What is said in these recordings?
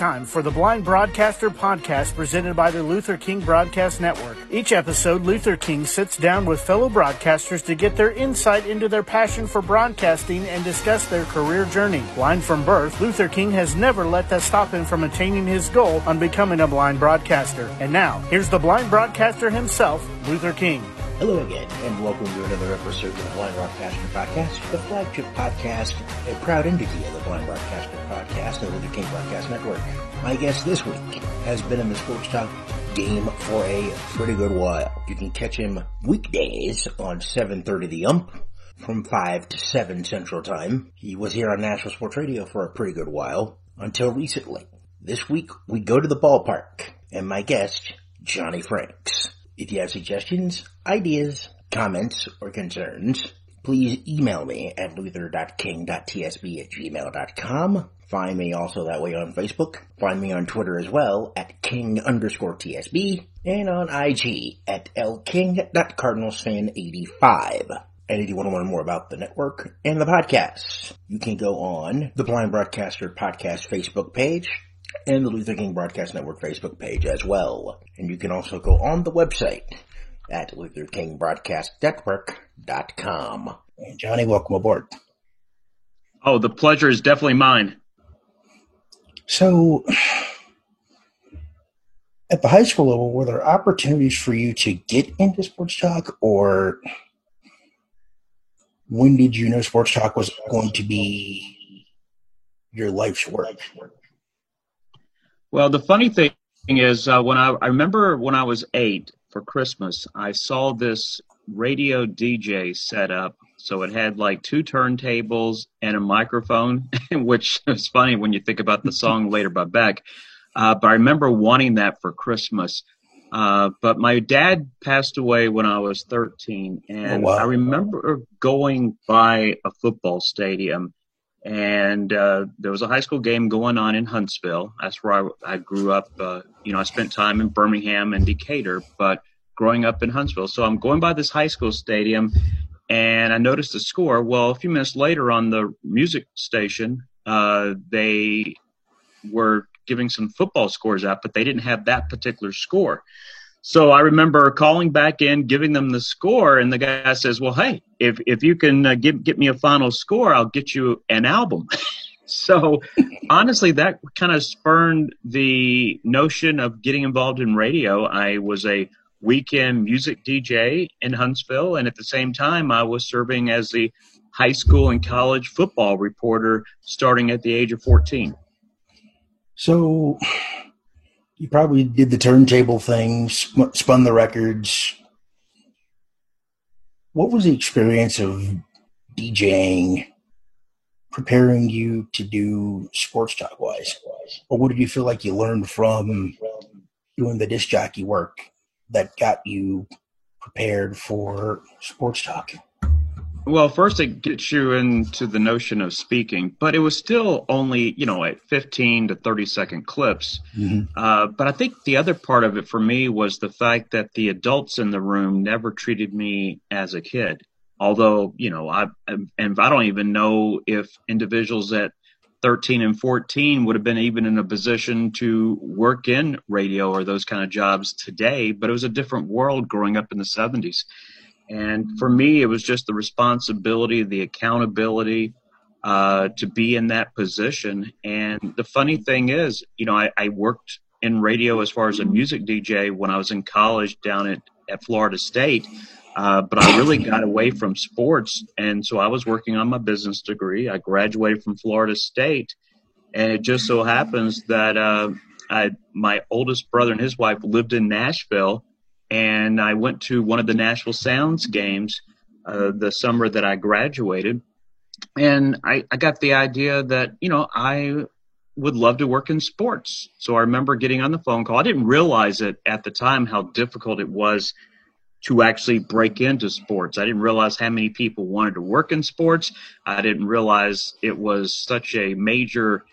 time for the Blind Broadcaster podcast presented by the Luther King Broadcast Network. Each episode, Luther King sits down with fellow broadcasters to get their insight into their passion for broadcasting and discuss their career journey. Blind from birth, Luther King has never let that stop him from attaining his goal on becoming a blind broadcaster. And now, here's the blind broadcaster himself, Luther King. Hello again, and welcome to another episode of the Blind Broadcaster Podcast, the flagship podcast, a proud entity of the Blind Broadcaster Podcast and the King Broadcast Network. My guest this week has been in the sports talk game for a pretty good while. You can catch him weekdays on 7.30 The Ump from 5 to 7 Central Time. He was here on National Sports Radio for a pretty good while, until recently. This week, we go to the ballpark, and my guest, Johnny Franks. If you have suggestions, ideas, comments, or concerns, please email me at luther.king.tsb at gmail.com. Find me also that way on Facebook. Find me on Twitter as well at king underscore tsb and on IG at lking.cardinalsfan85. And if you want to learn more about the network and the podcast, you can go on the Blind Broadcaster Podcast Facebook page and the Luther King Broadcast Network Facebook page as well. And you can also go on the website at lutherkingbroadcastnetwork.com. And Johnny, welcome aboard. Oh, the pleasure is definitely mine. So, at the high school level, were there opportunities for you to get into sports talk, or when did you know sports talk was going to be your life's work? Well, the funny thing is, uh, when I, I remember when I was eight for Christmas, I saw this radio DJ set up. So it had like two turntables and a microphone, which is funny when you think about the song later by Beck. Uh, but I remember wanting that for Christmas. Uh, but my dad passed away when I was 13, and oh, wow. I remember going by a football stadium, and uh, there was a high school game going on in Huntsville. That's where I, I grew up. Uh, you know, I spent time in Birmingham and Decatur, but growing up in Huntsville. So I'm going by this high school stadium, and I noticed the score. Well, a few minutes later on the music station, uh, they were giving some football scores out, but they didn't have that particular score. So I remember calling back in, giving them the score, and the guy says, "Well, hey, if if you can uh, get me a final score, I'll get you an album." so honestly, that kind of spurned the notion of getting involved in radio. I was a weekend music DJ in Huntsville, and at the same time, I was serving as the high school and college football reporter starting at the age of 14. So you probably did the turntable thing, spun the records. What was the experience of DJing preparing you to do sports talk wise? Or what did you feel like you learned from doing the disc jockey work that got you prepared for sports talk? Well, first it gets you into the notion of speaking, but it was still only, you know, at 15 to 30 second clips. Mm-hmm. Uh, but I think the other part of it for me was the fact that the adults in the room never treated me as a kid. Although, you know, I, and I don't even know if individuals at 13 and 14 would have been even in a position to work in radio or those kind of jobs today, but it was a different world growing up in the 70s. And for me, it was just the responsibility, the accountability uh, to be in that position. And the funny thing is, you know, I, I, worked in radio as far as a music DJ when I was in college down at, at Florida State. Uh, but I really got away from sports. And so I was working on my business degree. I graduated from Florida State. And it just so happens that uh, I, my oldest brother and his wife lived in Nashville and I went to one of the Nashville Sounds games uh, the summer that I graduated, and I, I got the idea that you know I would love to work in sports. So I remember getting on the phone call. I didn't realize it at the time how difficult it was to actually break into sports. I didn't realize how many people wanted to work in sports. I didn't realize it was such a major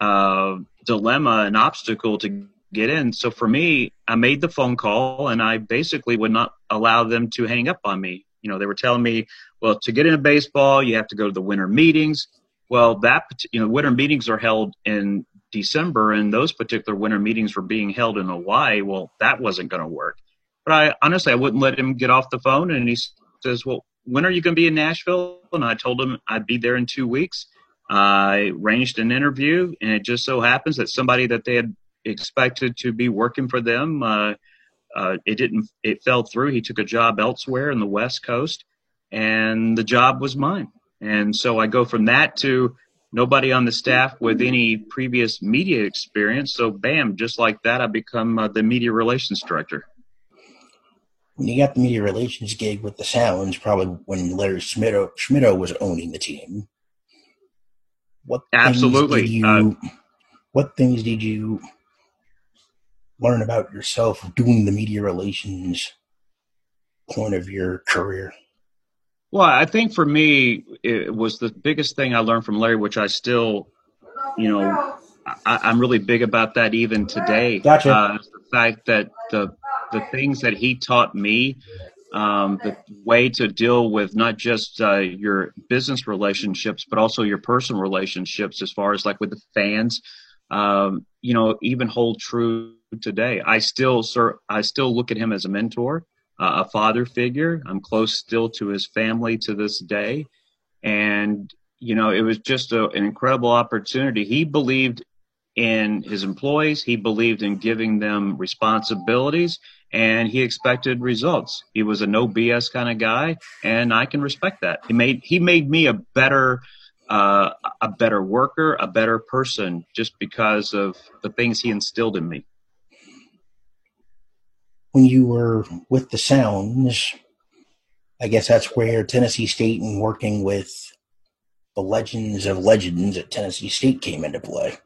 uh, dilemma and obstacle to get in. So for me, I made the phone call and I basically would not allow them to hang up on me. You know, they were telling me, well, to get into baseball, you have to go to the winter meetings. Well, that, you know, winter meetings are held in December, and those particular winter meetings were being held in Hawaii. Well, that wasn't going to work. But I honestly, I wouldn't let him get off the phone. And he says, "Well, when are you going to be in Nashville?" And I told him I'd be there in two weeks. I arranged an interview, and it just so happens that somebody that they had expected to be working for them, uh, uh, it didn't. It fell through. He took a job elsewhere in the West Coast, and the job was mine. And so I go from that to nobody on the staff with any previous media experience. So, bam, just like that, I become uh, the media relations director. When you got the media relations gig with the Sounds, probably when Larry Schmittou, Schmittou was owning the team. What absolutely? you, uh, what things did you learn about yourself doing the media relations point of your career? Well, I think for me, it was the biggest thing I learned from Larry, which I still, you know, I, am really big about that even today. Gotcha. Uh, the fact that the the things that he taught me, um, the way to deal with not just uh, your business relationships, but also your personal relationships, as far as like with the fans, um, you know, even hold true today. I still, sir, I still look at him as a mentor uh, a father figure. I'm close still to his family to this day. And, you know, it was just a, an incredible opportunity. He believed in his employees, he believed in giving them responsibilities, and he expected results. He was a no BS kind of guy, and I can respect that. He made he made me a better uh, a better worker, a better person, just because of the things he instilled in me when you were with the Sounds, I guess that's where Tennessee State and working with the legends of legends at Tennessee State came into play.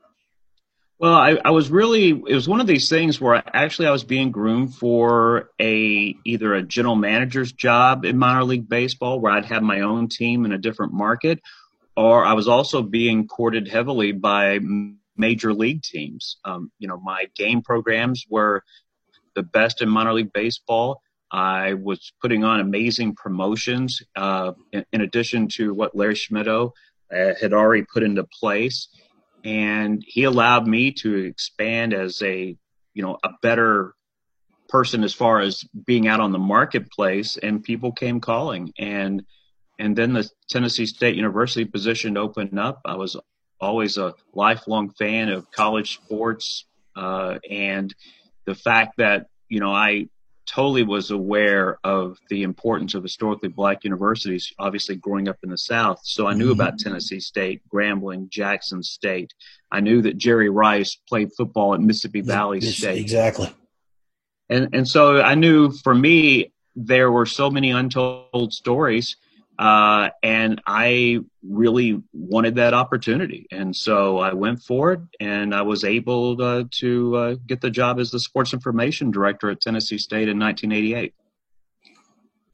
Well, I, I, was really it was one of these things where I, actually I was being groomed for a either a general manager's job in minor league baseball where I'd have my own team in a different market, or I was also being courted heavily by major league teams. Um, you know, my game programs were the best in minor league baseball. I was putting on amazing promotions uh, in, in, addition to what Larry Schmittou uh, had already put into place. And he allowed me to expand as a, you know, a better person as far as being out on the marketplace and people came calling and and then the Tennessee State University position opened up. I was always a lifelong fan of college sports uh, and the fact that you know I totally was aware of the importance of historically black universities, obviously growing up in the South. So I knew mm-hmm. about Tennessee State, Grambling, Jackson State. I knew that Jerry Rice played football at Mississippi Valley yes, State. Exactly. And and so I knew for me there were so many untold stories uh, and I really wanted that opportunity. And so I went for it and I was able to, to uh, get the job as the sports information director at Tennessee State in 1988.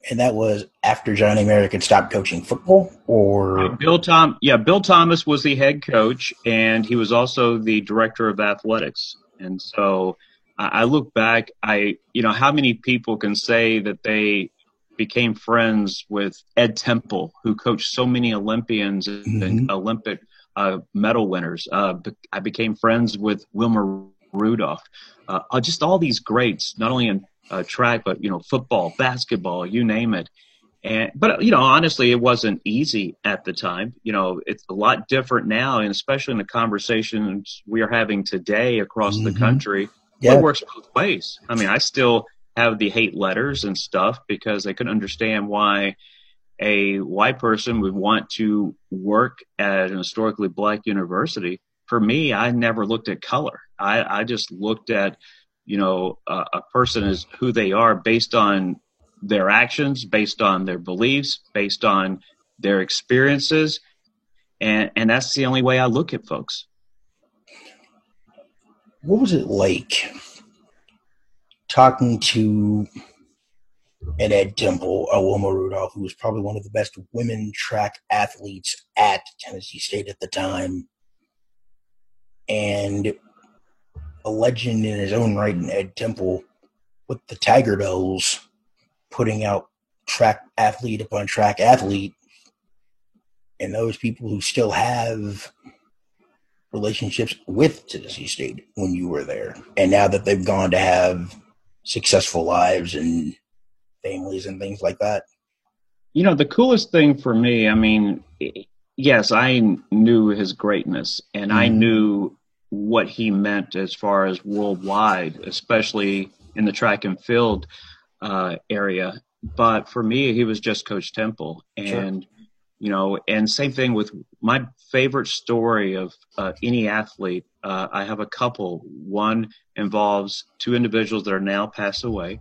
And that was after Johnny Merritt had stopped coaching football or uh, Bill Tom yeah, Bill Thomas was the head coach and he was also the director of athletics. And so I look back, I you know, how many people can say that they became friends with Ed Temple, who coached so many Olympians mm-hmm. and Olympic uh, medal winners. Uh, I became friends with Wilma Rudolph. Uh, uh, just all these greats, not only in uh, track, but you know, football, basketball, you name it. And but you know, honestly, it wasn't easy at the time. You know, it's a lot different now, and especially in the conversations we are having today across mm-hmm. the country. Yeah. It works both ways. I mean, I still have the hate letters and stuff because they couldn't understand why a white person would want to work at an historically black university. For me, I never looked at color. I, I just looked at, you know, a, a person as who they are based on their actions, based on their beliefs, based on their experiences. And, and that's the only way I look at folks. What was it like talking to Ed Temple, a Wilma Rudolph, who was probably one of the best women track athletes at Tennessee State at the time, and a legend in his own right in Ed Temple with the Tigerbelles putting out track athlete upon track athlete, and those people who still have relationships with Tennessee State when you were there, and now that they've gone to have successful lives and families and things like that? You know, the coolest thing for me, I mean, yes, I knew his greatness and mm-hmm. I knew what he meant as far as worldwide, especially in the track and field uh, area. But for me, he was just Coach Temple. And, sure. You know, and same thing with my favorite story of uh, any athlete. Uh, I have a couple. One involves two individuals that are now passed away.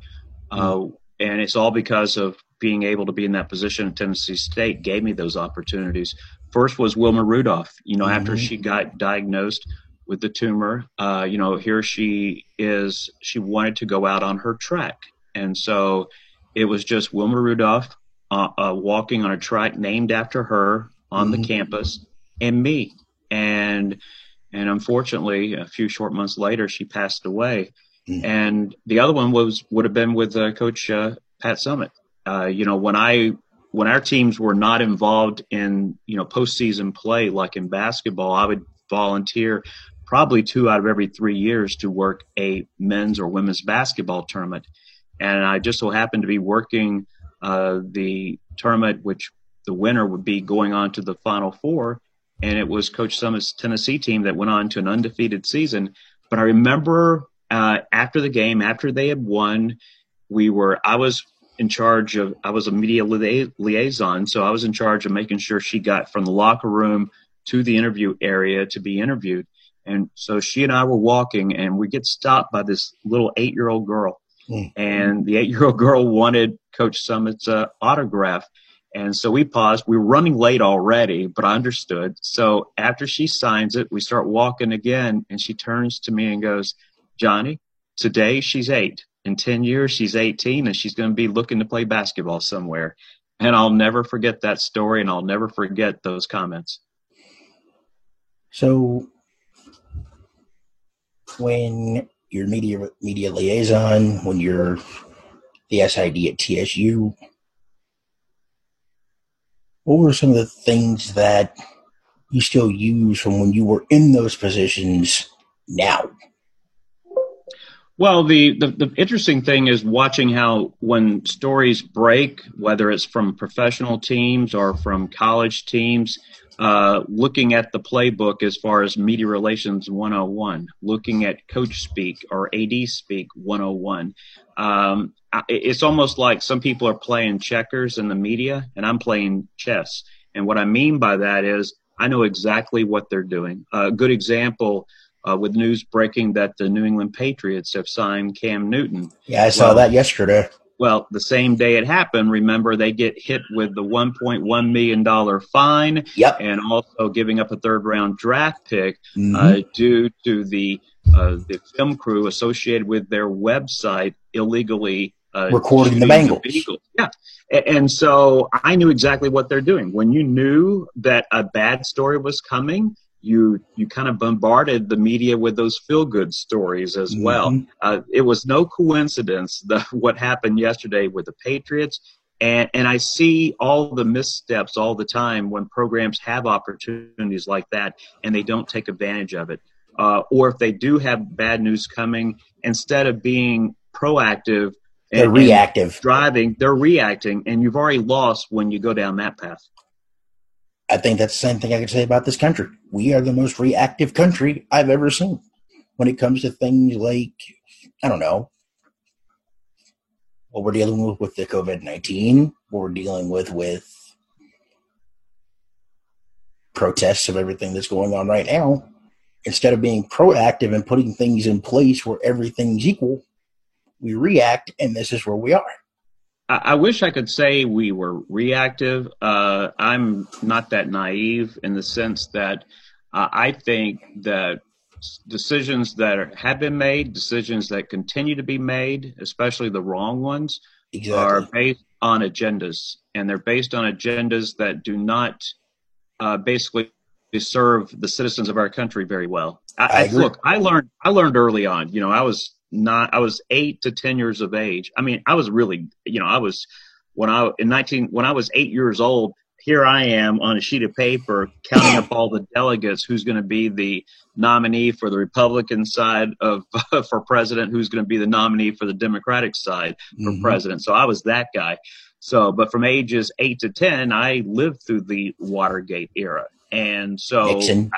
Mm-hmm and it's all because of being able to be in that position at Tennessee State gave me those opportunities. First was Wilma Rudolph. You know, mm-hmm. after she got diagnosed with the tumor, uh, you know, here she is. She wanted to go out on her track, and so it was just Wilma Rudolph uh, uh, walking on a track named after her on mm-hmm. the campus, and me. And and unfortunately, a few short months later, she passed away. Mm. And the other one was would have been with uh, Coach uh, Pat Summitt. Uh, you know, when I when our teams were not involved in you know postseason play like in basketball, I would volunteer probably two out of every three years to work a men's or women's basketball tournament. And I just so happened to be working uh, the tournament, which the winner would be going on to the Final Four. And it was Coach Summitt's Tennessee team that went on to an undefeated season. But I remember uh, after the game, after they had won, we were, I was in charge of, I was a media li- liaison. So I was in charge of making sure she got from the locker room to the interview area to be interviewed. And so she and I were walking and we get stopped by this little eight year old girl. Mm. And the eight year old girl wanted Coach Summitt's uh, autograph. And so we paused. We were running late already, but I understood. So after she signs it, we start walking again. And she turns to me and goes, Johnny, today she's eight. In 10 years, she's 18 and she's going to be looking to play basketball somewhere. And I'll never forget that story and I'll never forget those comments. So, when you're media media liaison, when you're the SID at TSU, what were some of the things that you still use from when you were in those positions now? Well, the, the, the, interesting thing is watching how when stories break, whether it's from professional teams or from college teams, uh, looking at the playbook as far as media relations 101, looking at coach speak or AD speak 101. Um, it's almost like some people are playing checkers in the media and I'm playing chess. And what I mean by that is I know exactly what they're doing. A good example uh, with news breaking that the New England Patriots have signed Cam Newton. Yeah, I saw well, that yesterday. Well, the same day it happened, remember they get hit with the $1.1 million fine yep. and also giving up a third round draft pick mm-hmm. uh, due to the uh, the film crew associated with their website illegally uh, recording the Bengals. The yeah. And so I knew exactly what they're doing. When you knew that a bad story was coming, you you kind of bombarded the media with those feel good stories as mm-hmm. well. Uh, it was no coincidence that what happened yesterday with the Patriots. And, and I see all the missteps all the time when programs have opportunities like that and they don't take advantage of it. Uh, or if they do have bad news coming, instead of being proactive, they're and, reactive. Driving, they're reacting, and you've already lost when you go down that path. I think that's the same thing I can say about this country. We are the most reactive country I've ever seen when it comes to things like, I don't know, what we're dealing with with the COVID 19, what we're dealing with with protests of everything that's going on right now. Instead of being proactive and putting things in place where everything's equal, we react, and this is where we are. I, wish I could say we were reactive. Uh, I'm not that naive in the sense that uh, I think that decisions that are, have been made, decisions that continue to be made, especially the wrong ones, exactly. are based on agendas, and they're based on agendas that do not uh, basically serve the citizens of our country very well. I, I look, I learned I learned early on. You know, I was not I was eight to ten years of age. I mean, I was really, you know, I was when I in nineteen when I was eight years old. here I am on a sheet of paper counting up all the delegates who's going to be the nominee for the Republican side of for president, who's going to be the nominee for the Democratic side for mm-hmm. president. So I was that guy. So, but from ages eight to ten, I lived through the Watergate era, and so Nixon.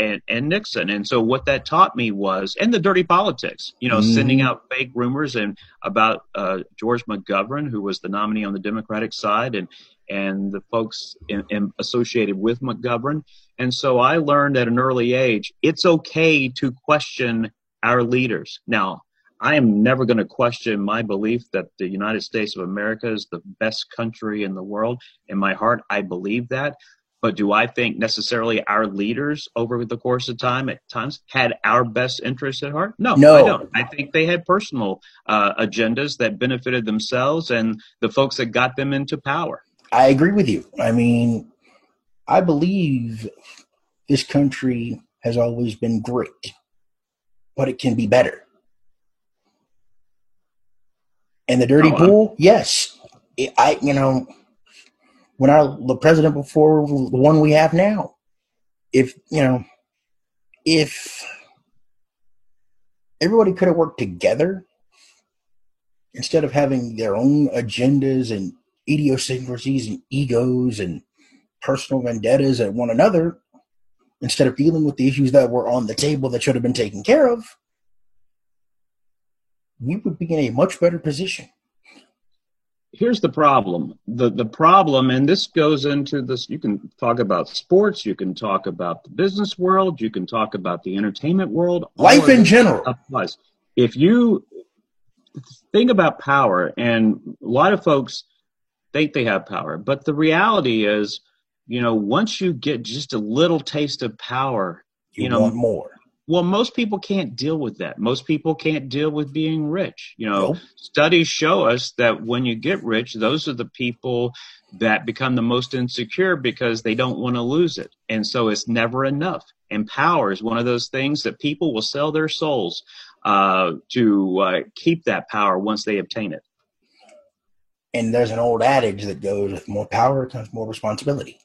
And and Nixon, and so what that taught me was, and the dirty politics, you know, mm-hmm. sending out fake rumors and about uh, George McGovern, who was the nominee on the Democratic side, and and the folks in, in associated with McGovern. And so I learned at an early age it's okay to question our leaders. Now, I am never going to question my belief that the United States of America is the best country in the world. In my heart, I believe that. But do I think necessarily our leaders over the course of time at times had our best interests at heart? No, no. I don't. I think they had personal uh, agendas that benefited themselves and the folks that got them into power. I agree with you. I mean, I believe this country has always been great, but it can be better. And the dirty oh, pool, yes. It, I, you know, when our the president before the one we have now, if you know, if everybody could have worked together instead of having their own agendas and idiosyncrasies and egos and personal vendettas at one another instead of dealing with the issues that were on the table that should have been taken care of, we would be in a much better position. Here's the problem. The the problem, and this goes into this you can talk about sports, you can talk about the business world, you can talk about the entertainment world. Life in general. Applies. If you think about power, and a lot of folks think they have power. But the reality is, you know, once you get just a little taste of power, you, you know, want more. Well, most people can't deal with that. Most people can't deal with being rich. You know, nope. studies show us that when you get rich, those are the people that become the most insecure because they don't want to lose it. And so it's never enough. And power is one of those things that people will sell their souls uh, to uh, keep that power once they obtain it. And there's an old adage that goes with more power comes more responsibility.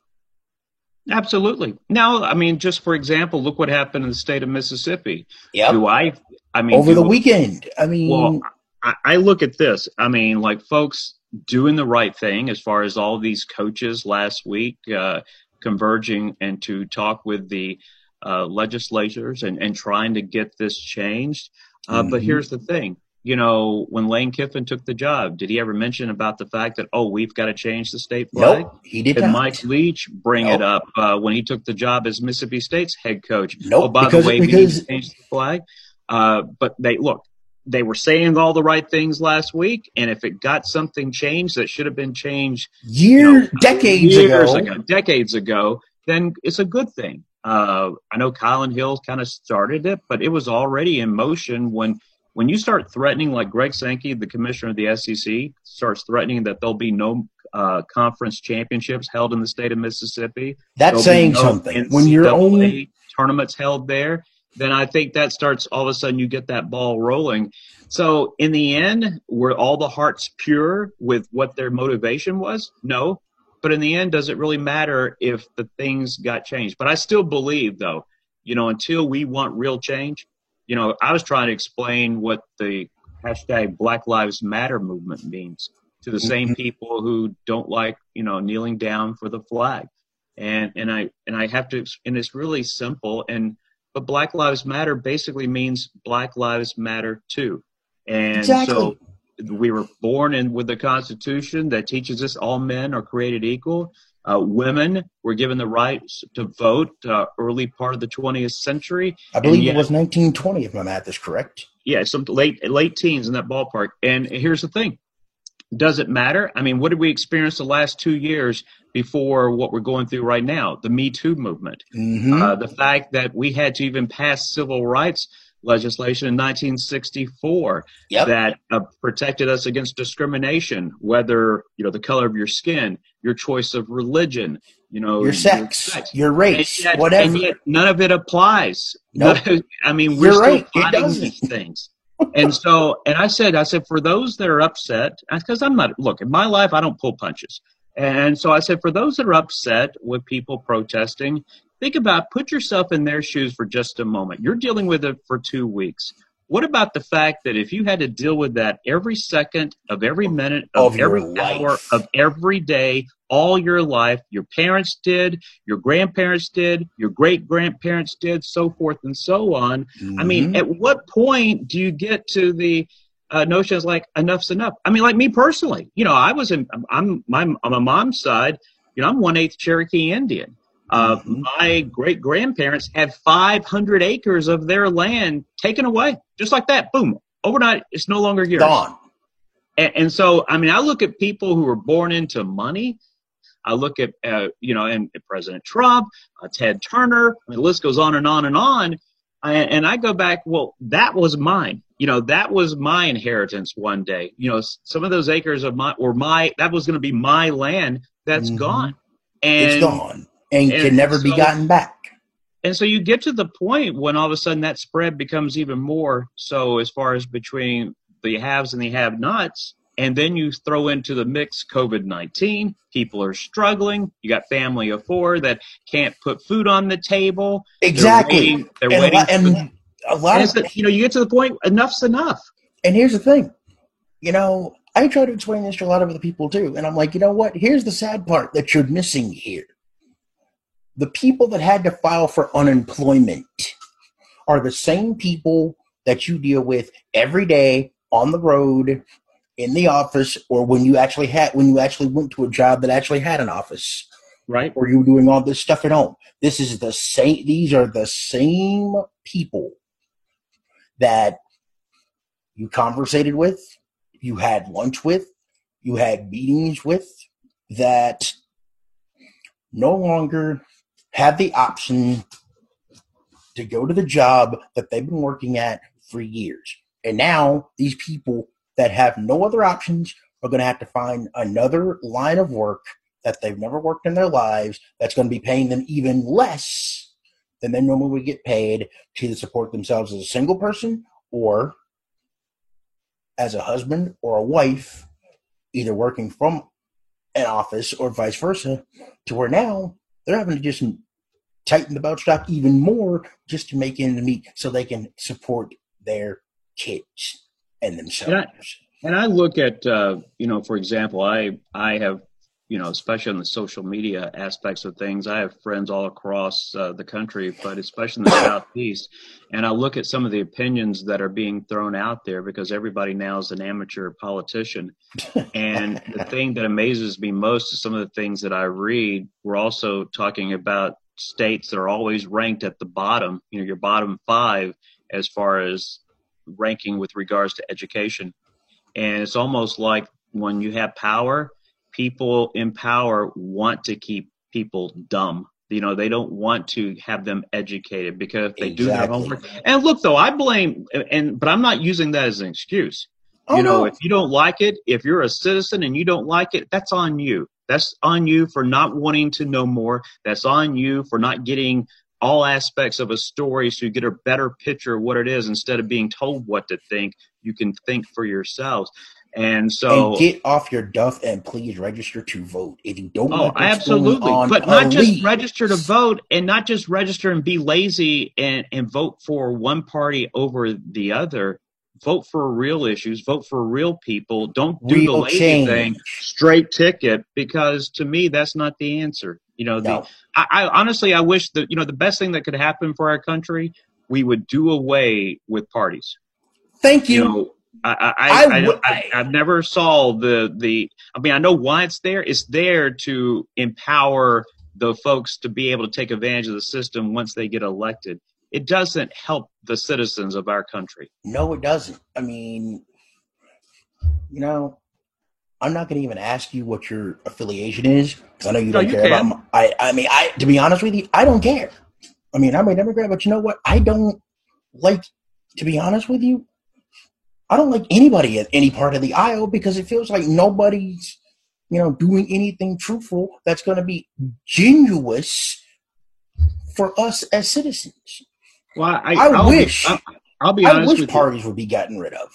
Absolutely. Now, I mean, just for example, look what happened in the state of Mississippi. Yeah. Do I? I mean, over the weekend. I mean, well, I, I look at this. I mean, like folks doing the right thing as far as all these coaches last week uh, converging and to talk with the uh, legislators and, and trying to get this changed. Uh, mm-hmm. But here's the thing you know, when Lane Kiffin took the job, did he ever mention about the fact that oh, we've got to change the state flag? Nope, he did did not. Mike Leach bring nope. it up uh, when he took the job as Mississippi State's head coach? Nope. Oh, by because, the way, because, we need to change the flag. Uh, but they look, they were saying all the right things last week, and if it got something changed that should have been changed years, you know, decades years ago. ago, decades ago, then it's a good thing. Uh, I know Kylin Hill kind of started it, but it was already in motion when when you start threatening, like Greg Sankey, the commissioner of the SEC, starts threatening that there'll be no uh, conference championships held in the state of Mississippi, that's saying no something. When you're only tournaments held there, then I think that starts all of a sudden you get that ball rolling. So in the end, were all the hearts pure with what their motivation was? No. But in the end, does it really matter if the things got changed? But I still believe, though, you know, until we want real change, you know, I was trying to explain what the hashtag Black Lives Matter movement means to the same mm-hmm. people who don't like, you know, kneeling down for the flag. And, and I, and I have to, and it's really simple. And, but Black Lives Matter basically means Black Lives Matter too. And exactly. so we were born in with the Constitution that teaches us all men are created equal. Uh, women were given the right to vote uh, early part of the 20th century. I believe yet, it was 1920, if my math is correct. Yeah, some late late teens in that ballpark. And here's the thing: does it matter? I mean, what did we experience the last two years before what we're going through right now? The Me Too movement, mm-hmm. uh, the fact that we had to even pass civil rights legislation in 1964 yep. that uh, protected us against discrimination, whether you know the color of your skin, your choice of religion, you know your sex, your, sex. your race, and yet, whatever. And yet none of it applies. Nope. I mean, we're You're still right. fighting these things. and so, and I said, I said, for those that are upset, because I'm not, look, in my life, I don't pull punches. And so I said, for those that are upset with people protesting, think about put yourself in their shoes for just a moment. You're dealing with it for two weeks. What about the fact that if you had to deal with that every second of every minute of, Of every hour of every day, all your life, your parents did, your grandparents did, your great grandparents did, so forth and so on. I mean, Mhm. at what point do you get to the uh, notions like enough's enough? I mean, like me personally, you know, I was in, I'm, my, on my mom's side, you know, I'm one eighth Cherokee Indian. Uh, Mhm. My great grandparents had 500 acres of their land taken away, just like that. Boom, overnight, it's no longer yours. gone. And, and so, I mean, I look at people who were born into money. I look at, uh, you know, and President Trump, uh, Ted Turner. I mean, the list goes on and on and on. I, and I go back, well, that was mine. You know, that was my inheritance one day. You know, some of those acres of my, or my, that was going to be my land. That's Mhm. gone. And, it's gone and, and can never be gotten back. and so you get to the point when all of a sudden that spread becomes even more so as far as between the haves and the have nots. And then you throw into the mix COVID 19. People are struggling. You got family of four that can't put food on the table. They're Exactly. waiting- They're and, a waiting. lot, and a lot and of you know, you get to the point, enough's enough. And here's the thing, you know, I try to explain this to a lot of other people too, and I'm like, you know what? Here's the sad part that you're missing here. The people that had to file for unemployment are the same people that you deal with every day on the road, in the office, or when you actually had when you actually went to a job that actually had an office, Right? or you were doing all this stuff at home. This is the same. These are the same people that you conversated with, you had lunch with, you had meetings with, that no longer have the option to go to the job that they've been working at for years. And now these people that have no other options are going to have to find another line of work that they've never worked in their lives that's going to be paying them even less than they normally would get paid to support themselves as a single person or as a husband or a wife, either working from an office or vice versa, to where now they're having to just tighten the belt strap even more just to make ends meet so they can support their kids and themselves. And I look at, uh, you know, for example, I I have, you know, especially on the social media aspects of things, I have friends all across uh, the country, but especially in the southeast, and I look at some of the opinions that are being thrown out there because everybody now is an amateur politician. And the thing that amazes me most is some of the things that I read. We're also talking about states that are always ranked at the bottom, you know, your bottom five as far as ranking with regards to education. And it's almost like when you have power, people in power want to keep people dumb. You know, they don't want to have them educated because if they do their homework. And look, though, I blame, and but I'm not using that as an excuse. Oh, you know, no. if you don't like it, if you're a citizen and you don't like it, that's on you. That's on you for not wanting to know more. That's on you for not getting all aspects of a story so you get a better picture of what it is instead of being told what to think. You can think for yourselves. And so, and get off your duff and please register to vote. If you don't oh, absolutely. on, But not just register to vote and not just register and be lazy and, and vote for one party over the other. Vote for real issues. Vote for real people. Don't do the Real lazy change. thing. Straight ticket because to me that's not the answer. You know, the, I, I honestly I wish that you know the best thing that could happen for our country we would do away with parties. Thank you. You know, I I, I would- I, I, have never saw the the. I mean, I know why it's there. It's there to empower the folks to be able to take advantage of the system once they get elected. It doesn't help the citizens of our country. No, it doesn't. I mean, you know, I'm not going to even ask you what your affiliation is because I know you No, don't you care can. about. My, I, I mean, I to be honest with you, I don't care. I mean, I'm a Democrat, but you know what? I don't like. To be honest with you, I don't like anybody at any part of the aisle because it feels like nobody's, you know, doing anything truthful that's going to be genuous for us as citizens. Well, I, I I'll be- wish- I'll, I'll be I honest wish with you. parties would be gotten rid of.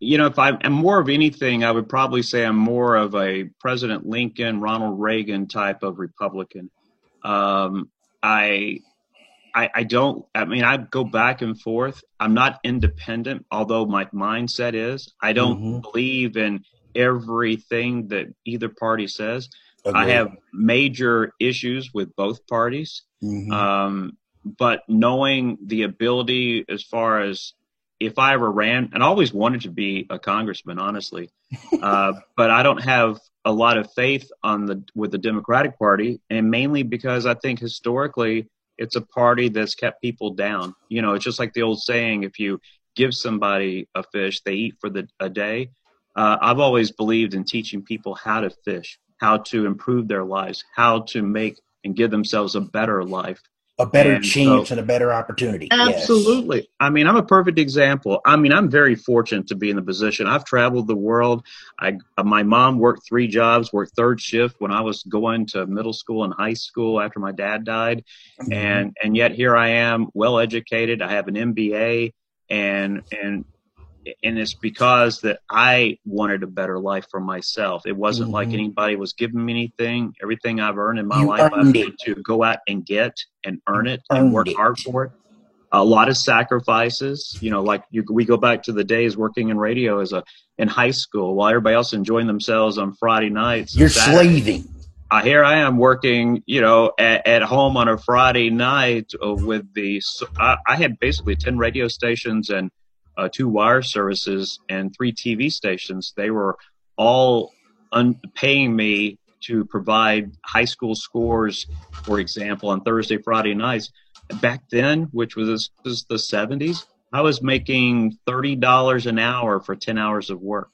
you know, if I'm, I'm more of anything, I would probably say I'm more of a President Lincoln, Ronald Reagan type of Republican. Um, I, I, I don't. I mean, I go back and forth. I'm not independent, although my mindset is. I don't mm-hmm. believe in everything that either party says. Agreed. I have major issues with both parties. Mm-hmm. Um, but knowing the ability as far as if I ever ran, and I always wanted to be a congressman, honestly, uh, but I don't have a lot of faith on the with the Democratic Party, and mainly because I think historically it's a party that's kept people down. You know, it's just like the old saying: if you give somebody a fish, they eat for the a day. Uh, I've always believed in teaching people how to fish, how to improve their lives, how to make and give themselves a better life a better and chance so, and a better opportunity. Absolutely. Yes. I mean, I'm a perfect example. I mean, I'm very fortunate to be in the position. I've traveled the world. I, my mom worked three jobs, worked third shift when I was going to middle school and high school after my dad died, mm-hmm. and and yet here I am, well educated. I have an MBA, and and and it's because that I wanted a better life for myself. It wasn't mm-hmm. like anybody was giving me anything. Everything I've earned in my you life, I've had to go out and get and earn it and work it. hard for it. A lot of sacrifices, you know, like you, we go back to the days working in radio as a in high school while everybody else enjoying themselves on Friday nights. You're Saturday. slaving. Uh, here I am working, you know, at, at home on a Friday night uh, with the. I, I had basically ten radio stations and uh, two wire services and three TV stations. They were all un- paying me to provide high school scores, for example, on Thursday, Friday nights. Back then, which was, was the 70s, I was making $30 an hour for 10 hours of work.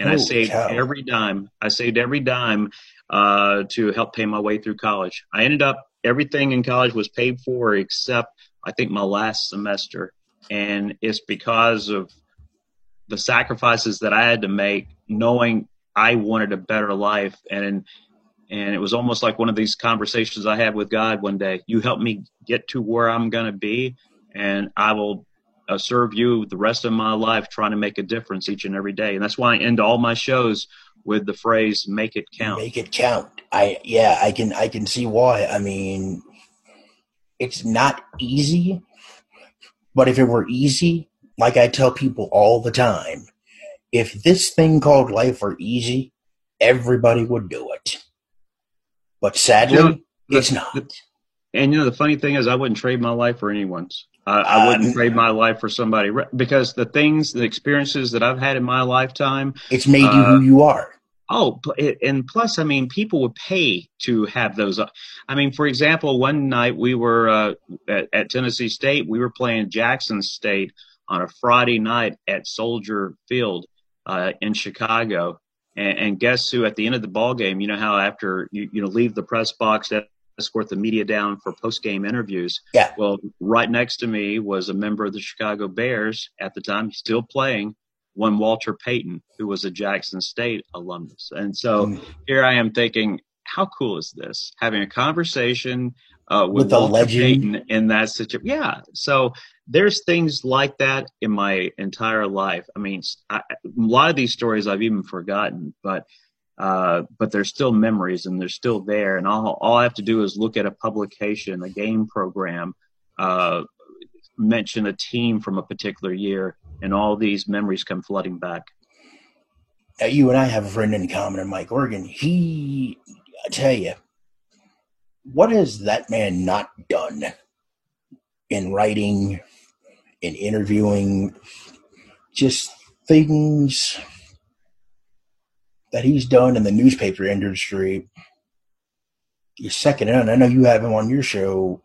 And I saved cow. every dime. I saved every dime uh, to help pay my way through college. I ended up, everything in college was paid for except I think my last semester and it's because of the sacrifices that I had to make, knowing I wanted a better life, and and it was almost like one of these conversations I had with God one day. You help me get to where I'm going to be, and I will uh, serve you the rest of my life, trying to make a difference each and every day. And that's why I end all my shows with the phrase "Make it count." Make it count. I yeah, I can I can see why. I mean, it's not easy but if it were easy, like I tell people all the time, if this thing called life were easy, everybody would do it. But sadly, you know, the, it's not. The, and you know, the funny thing is, I wouldn't trade my life for anyone's. I, I wouldn't uh, trade my life for somebody because the things, the experiences that I've had in my lifetime, it's made you uh, who you are. Oh, and plus, I mean, people would pay to have those. I mean, for example, one night we were uh, at, at, Tennessee State. We were playing Jackson State on a Friday night at Soldier Field uh, in Chicago. And, and, guess who? At the end of the ball game, you know how after you you know leave the press box, to escort the media down for post game interviews. Yeah. Well, right next to me was a member of the Chicago Bears at the time, still playing one Walter Payton, who was a Jackson State alumnus. And so mm. here I am thinking, how cool is this? Having a conversation uh, with, with Walter legend. Payton in that situation. Yeah. So there's things like that in my entire life. I mean, I, a lot of these stories I've even forgotten, but uh, but they're still memories and they're still there. And all, all I have to do is look at a publication, a game program, uh, mention a team from a particular year, and all these memories come flooding back. Now, you and I have a friend in common, Mike Organ. He, I tell you, what has that man not done in writing, in interviewing, just things that he's done in the newspaper industry? You're second in. I know you have him on your show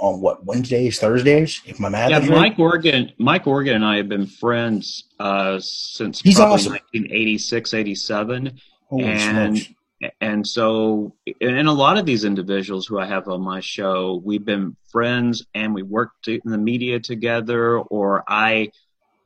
on what Wednesdays, Thursdays, if my math. Yeah, Mike right. Organ, Mike Organ, and I have been friends uh, since He's probably awesome. 1986, 87, Holy and smokes. and so and a lot of these individuals who I have on my show, we've been friends and we worked in the media together, or I,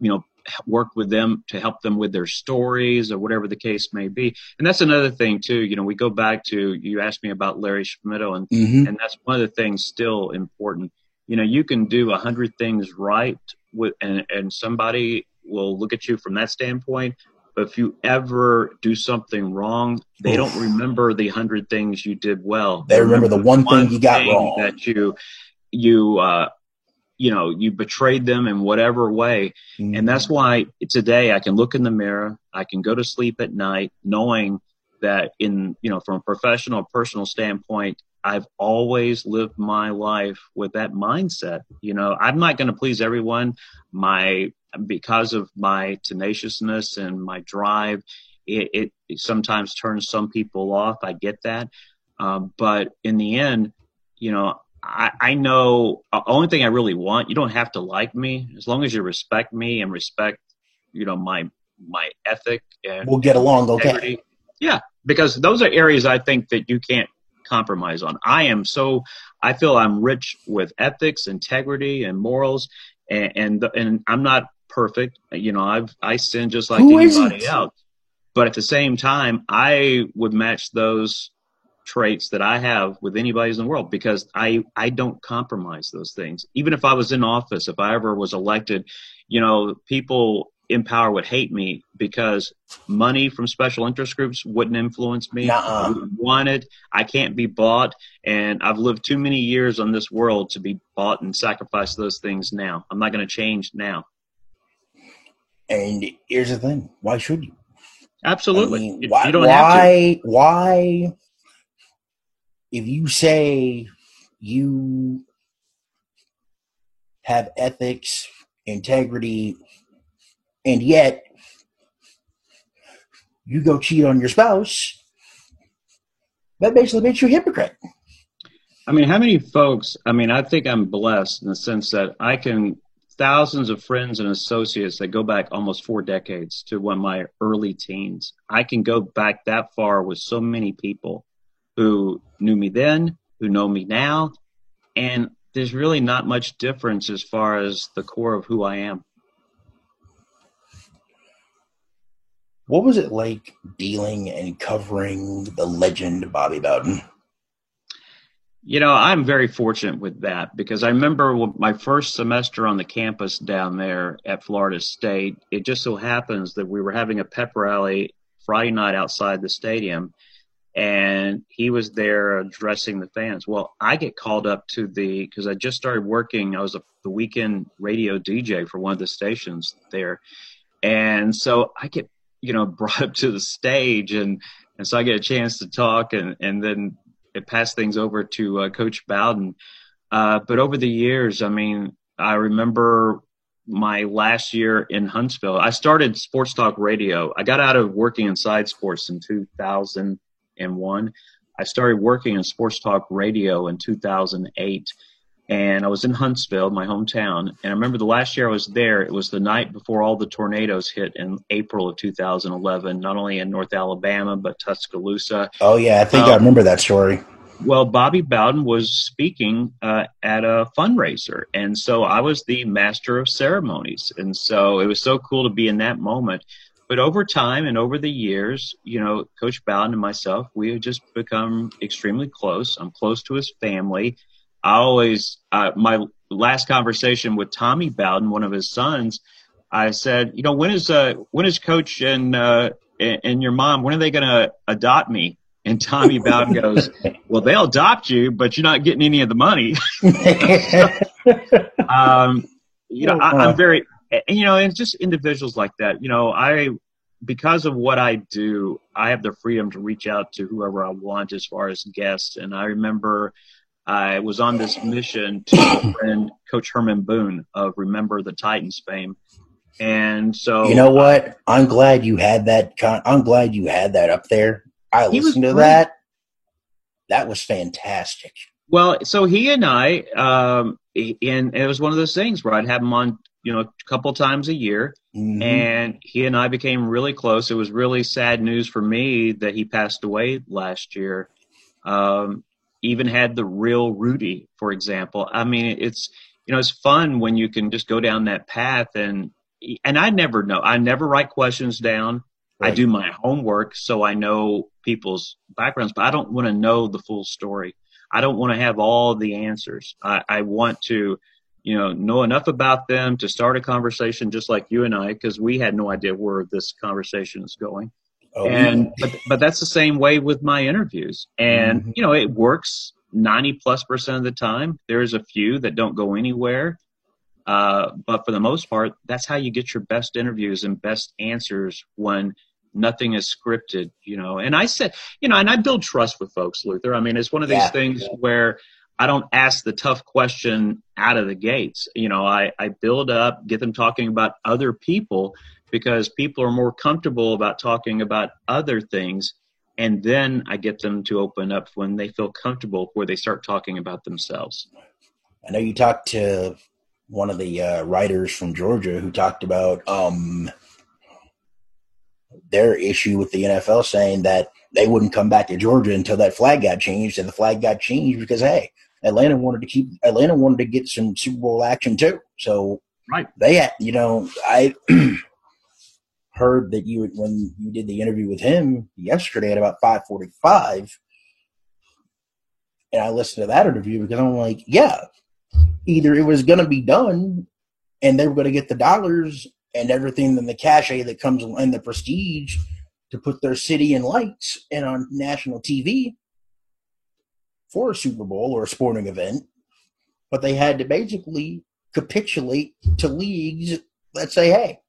you know, work with them to help them with their stories or whatever the case may be. And that's another thing too. You know, we go back to you asked me about Larry Schmittou, and mm-hmm. and that's one of the things still important. You know, you can do a hundred things right with, and and somebody will look at you from that standpoint. But if you ever do something wrong, they don't remember the hundred things you did well. They remember the one thing you got thing wrong. that you you uh, you know you betrayed them in whatever way, Mhm. and that's why today I can look in the mirror, I can go to sleep at night knowing that in you know from a professional personal standpoint I've always lived my life with that mindset. You know, I'm not going to please everyone. My because of my tenaciousness and my drive, it, it, it sometimes turns some people off. I get that, um, but in the end, you know, I, I know the only thing I really want. You don't have to like me as long as you respect me and respect, you know, my my ethic and we'll get along okay. Yeah, because those are areas I think that you can't compromise on. I am so I feel I'm rich with ethics, integrity, and morals, and and, and I'm not perfect. You know, I've I sin just like Who anybody isn't? else. But at the same time, I would match those traits that I have with anybody's in the world because I I don't compromise those things. Even if I was in office, if I ever was elected, you know, people in power would hate me because money from special interest groups wouldn't influence me. Nuh-uh. I wouldn't want it. I can't be bought, and I've lived too many years on this world to be bought and sacrifice those things now. I'm not going to change now. And here's the thing: why should you? Absolutely, I mean, why? you don't have to. why? If you say you have ethics, integrity, and yet you go cheat on your spouse, that basically makes you a hypocrite. I mean, how many folks? I mean, I think I'm blessed in the sense that I can thousands of friends and associates that go back almost four decades to of my early teens. I can go back that far with so many people who knew me then, who know me now, and there's really not much difference as far as the core of who I am. What was it like dealing and covering the legend Bobby Bowden? You know, I'm very fortunate with that because I remember my first semester on the campus down there at Florida State. It just so happens that we were having a pep rally Friday night outside the stadium, and he was there addressing the fans. Well, I get called up to the because I just started working. I was a, the weekend radio DJ for one of the stations there, and so I get you know brought up to the stage and and so I get a chance to talk and and then it passed things over to uh, Coach Bowden. Uh, but over the years, I mean, I remember my last year in Huntsville. I started Sports Talk Radio. I got out of working in side sports in 2001. I started working in Sports Talk Radio in 2008. And I was in Huntsville, my hometown. And I remember the last year I was there, it was the night before all the tornadoes hit in April of 2011, not only in North Alabama, but Tuscaloosa. Oh yeah, I think I Um, remember that story. Well, Bobby Bowden was speaking uh, at a fundraiser, and so I was the master of ceremonies, and so it was so cool to be in that moment. But over time and over the years, you know, Coach Bowden and myself, we have just become extremely close. I'm close to his family. I always, uh, my last conversation with Tommy Bowden, one of his sons, I said, you know, when is uh, when is Coach and uh, and your mom when are they going to adopt me? And Tommy Bowden goes, well, they'll adopt you, but you're not getting any of the money. um, you know, I, I'm very, and, you know, and just individuals like that. You know, I, because of what I do, I have the freedom to reach out to whoever I want as far as guests. And I remember I was on this mission to friend, Coach Herman Boone of Remember the Titans fame. And so, you know what? I'm glad you had that. Con- I'm glad you had that up there. I listened to great. that. That was fantastic. Well, so he and I, um, and it was one of those things where I'd have him on, you know, a couple times a year, Mhm. and he and I became really close. It was really sad news for me that he passed away last year. Um, even had the real Rudy, for example. I mean, it's you know, it's fun when you can just go down that path, and and I never know. I never write questions down. I do my homework so I know people's backgrounds, but I don't want to know the full story. I don't want to have all the answers. I, I want to you know, know enough about them to start a conversation just like you and I, because we had no idea where this conversation is going. Oh, and but but that's the same way with my interviews, and mm-hmm. you know, it works ninety plus percent of the time. There's a few that don't go anywhere, uh, but for the most part, that's how you get your best interviews and best answers when nothing is scripted, you know. And I said, you know, and I build trust with folks, Luther. I mean, it's one of these yeah. things where I don't ask the tough question out of the gates. You know, I, I build up, get them talking about other people because people are more comfortable about talking about other things. And then I get them to open up when they feel comfortable where they start talking about themselves. I know you talked to one of the uh, writers from Georgia who talked about um, their issue with the NFL saying that they wouldn't come back to Georgia until that flag got changed, and the flag got changed because hey, Atlanta wanted to keep Atlanta wanted to get some Super Bowl action too. So right, they had, you know I heard that you when you did the interview with him yesterday at about five forty five, and I listened to that interview because I'm like, yeah, either it was going to be done and they were going to get the dollars and everything and the cachet that comes and the prestige to put their city in lights and on national TV for a Super Bowl or a sporting event, but they had to basically capitulate to leagues that say, hey,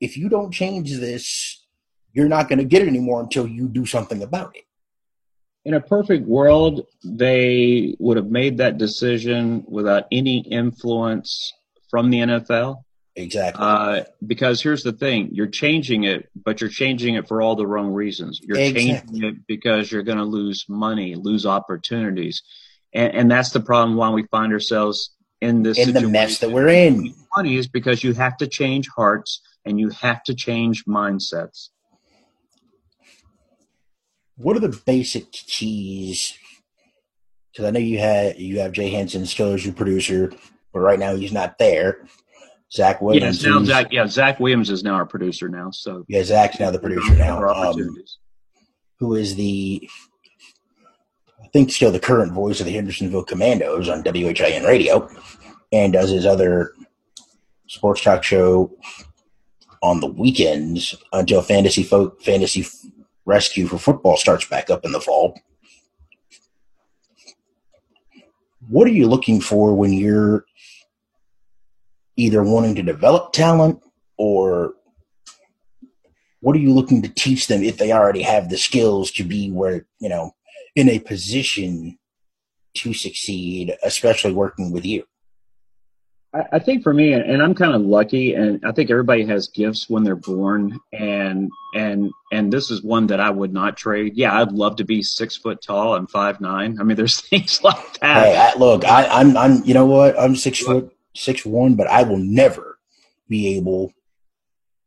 if you don't change this, you're not going to get it anymore until you do something about it. In a perfect world, they would have made that decision without any influence from the NFL. Exactly. Uh, because here's the thing: you're changing it, but you're changing it for all the wrong reasons. You're exactly. changing it because you're going to lose money, lose opportunities, and, and, that's the problem. Why we find ourselves in this in situation. the mess that we're in. Money is because you have to change hearts and you have to change mindsets. What are the basic keys? Because I know you had you have Jay Henson still as your producer, but right now he's not there. Zach Williams. Yes, now Zach. Yeah, Zach Williams is now our producer now. So yeah, Zach's now the producer now. Um, who is the I think still the current voice of the Hendersonville Commandos on WHIN radio, and does his other sports talk show on the weekends until fantasy fo- fantasy rescue for football starts back up in the fall. What are you looking for when you're either wanting to develop talent or what are you looking to teach them if they already have the skills to be where you know in a position to succeed especially working with you I think for me, and I'm kind of lucky, and I think everybody has gifts when they're born, and and and this is one that I would not trade. Yeah, I'd love to be six foot tall and five nine. I mean, there's things like that. Hey, I, look, I, I'm I'm you know what? I'm six foot six one, but I will never be able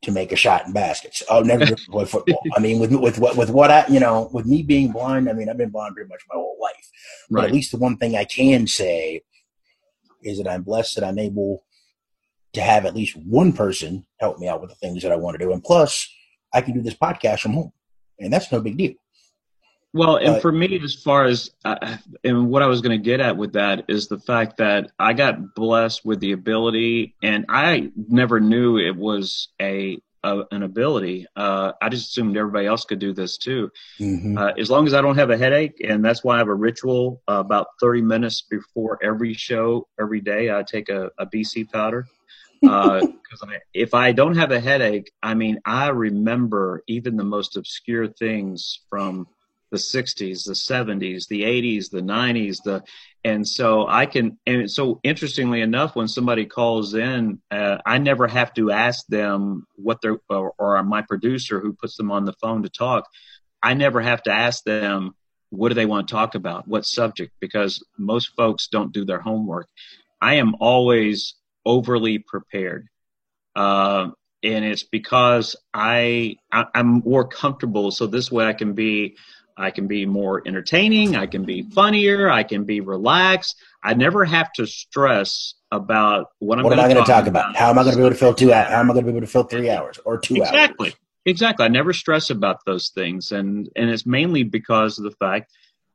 to make a shot in baskets. I'll never play football. I mean, with with what with what I you know with me being blind, I mean I've been blind pretty much my whole life. But right. at least the one thing I can say is that I'm blessed that I'm able to have at least one person help me out with the things that I want to do, and plus I can do this podcast from home, and that's no big deal. Well, and for me, as far as uh, and what I was going to get at with that is the fact that I got blessed with the ability, and I never knew it was a, a an ability. Uh, I just assumed everybody else could do this too. Mm-hmm. Uh, as long as I don't have a headache, and that's why I have a ritual uh, about thirty minutes before every show every day. I take a, a BC powder because uh, if I don't have a headache, I mean, I remember even the most obscure things from the 60s, the 70s, the 80s, the 90s, the and so I can and so interestingly enough, when somebody calls in, uh, I never have to ask them what they're or, or my producer who puts them on the phone to talk. I never have to ask them what do they want to talk about, what subject, because most folks don't do their homework. I am always overly prepared. Uh, and it's because I, I am more comfortable so this way I can be I can be more entertaining. I can be funnier. I can be relaxed. I never have to stress about what I'm. What am I going to talk about? about? How am I going to be able to fill two? hours? How am I going to be able to fill three hours or two exactly. hours? Exactly. Exactly. I never stress about those things, and and it's mainly because of the fact,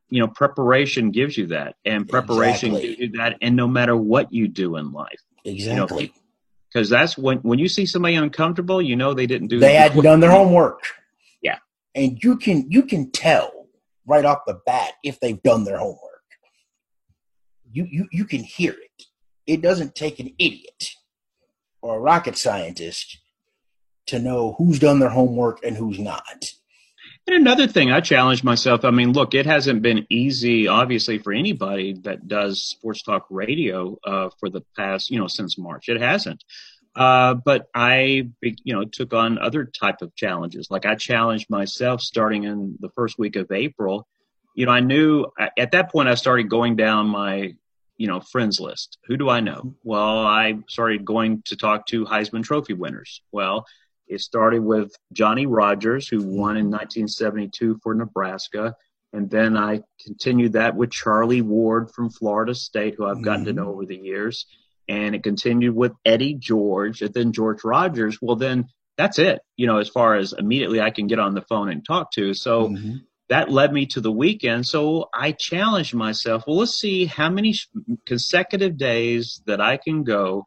you know, preparation gives you that, and preparation exactly. gives you that, and no matter what you do in life, Exactly. Because you know, that's when when you see somebody uncomfortable, you know they didn't do. They hadn't done their homework. And you can you can tell right off the bat if they've done their homework. You you you can hear it. It doesn't take an idiot or a rocket scientist to know who's done their homework and who's not. And another thing, I challenge myself. I mean, look, it hasn't been easy, obviously, for anybody that does sports talk radio uh, for the past, you know, since March. It hasn't. Uh, but I, you know, took on other type of challenges. Like I challenged myself starting in the first week of April. You know, I knew at that point I started going down my, you know, friends list. Who do I know? Well, I started going to talk to Heisman Trophy winners. Well, it started with Johnny Rodgers, who won in 1972 for Nebraska. And then I continued that with Charlie Ward from Florida State, who I've gotten mm-hmm. to know over the years. And it continued with Eddie George and then George Rogers. Well, then that's it, you know, as far as immediately I can get on the phone and talk to. So mm-hmm. that led me to the weekend. So I challenged myself, well, let's see how many consecutive days that I can go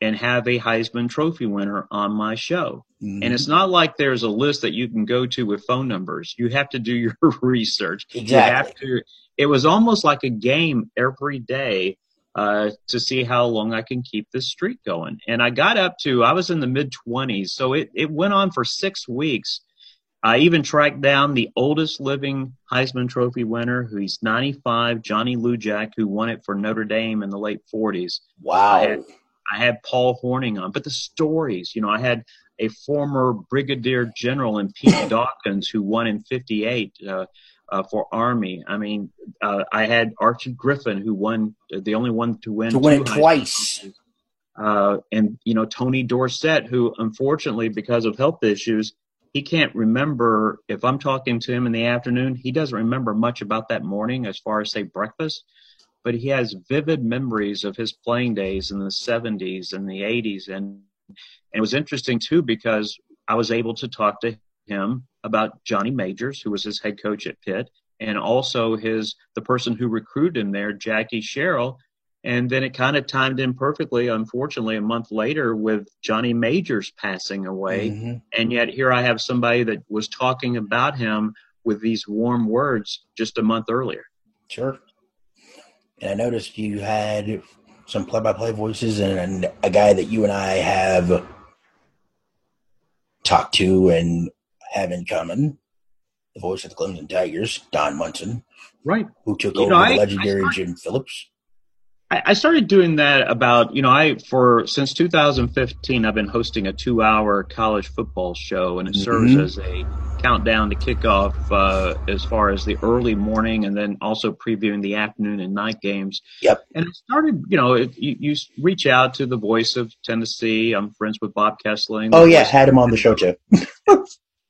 and have a Heisman Trophy winner on my show. Mm-hmm. And it's not like there's a list that you can go to with phone numbers. You have to do your research. Exactly. You have to. It was almost like a game every day uh, to see how long I can keep this streak going. And I got up to I was in the mid 20s, so it it went on for six weeks. I even tracked down the oldest living Heisman Trophy winner, who he's 95, Johnny Lujack, who won it for Notre Dame in the late 40s. Wow. I had, I had Paul Hornung on, but the stories, you know, I had a former brigadier general in Pete Dawkins who won in 58 uh, uh, for Army. I mean, uh, I had Archie Griffin who won, the only one to win. To win it twice. Uh, and, you know, Tony Dorsett, who unfortunately, because of health issues, he can't remember if I'm talking to him in the afternoon, he doesn't remember much about that morning as far as say breakfast but he has vivid memories of his playing days in the 70s and the 80s. And, and it was interesting too because I was able to talk to him about Johnny Majors, who was his head coach at Pitt, and also his the person who recruited him there, Jackie Sherrill. And then it kind of timed in perfectly, unfortunately, a month later with Johnny Majors passing away. Mm-hmm. And yet here I have somebody that was talking about him with these warm words just a month earlier. Sure and I noticed you had some play-by-play voices and a guy that you and I have talked to and have in common, the voice of the Clemson Tigers, Don Munson, right, who took you over know, the legendary I, Jim Phillips. I, started doing that about you know I for since 2015 I've been hosting a two hour college football show and it serves mm-hmm. as a countdown to kickoff uh, as far as the early morning and then also previewing the afternoon and night games. Yep. And it started you know it, you, you, reach out to the voice of Tennessee. I'm friends with Bob Kesling. Oh yeah, had him on the show too.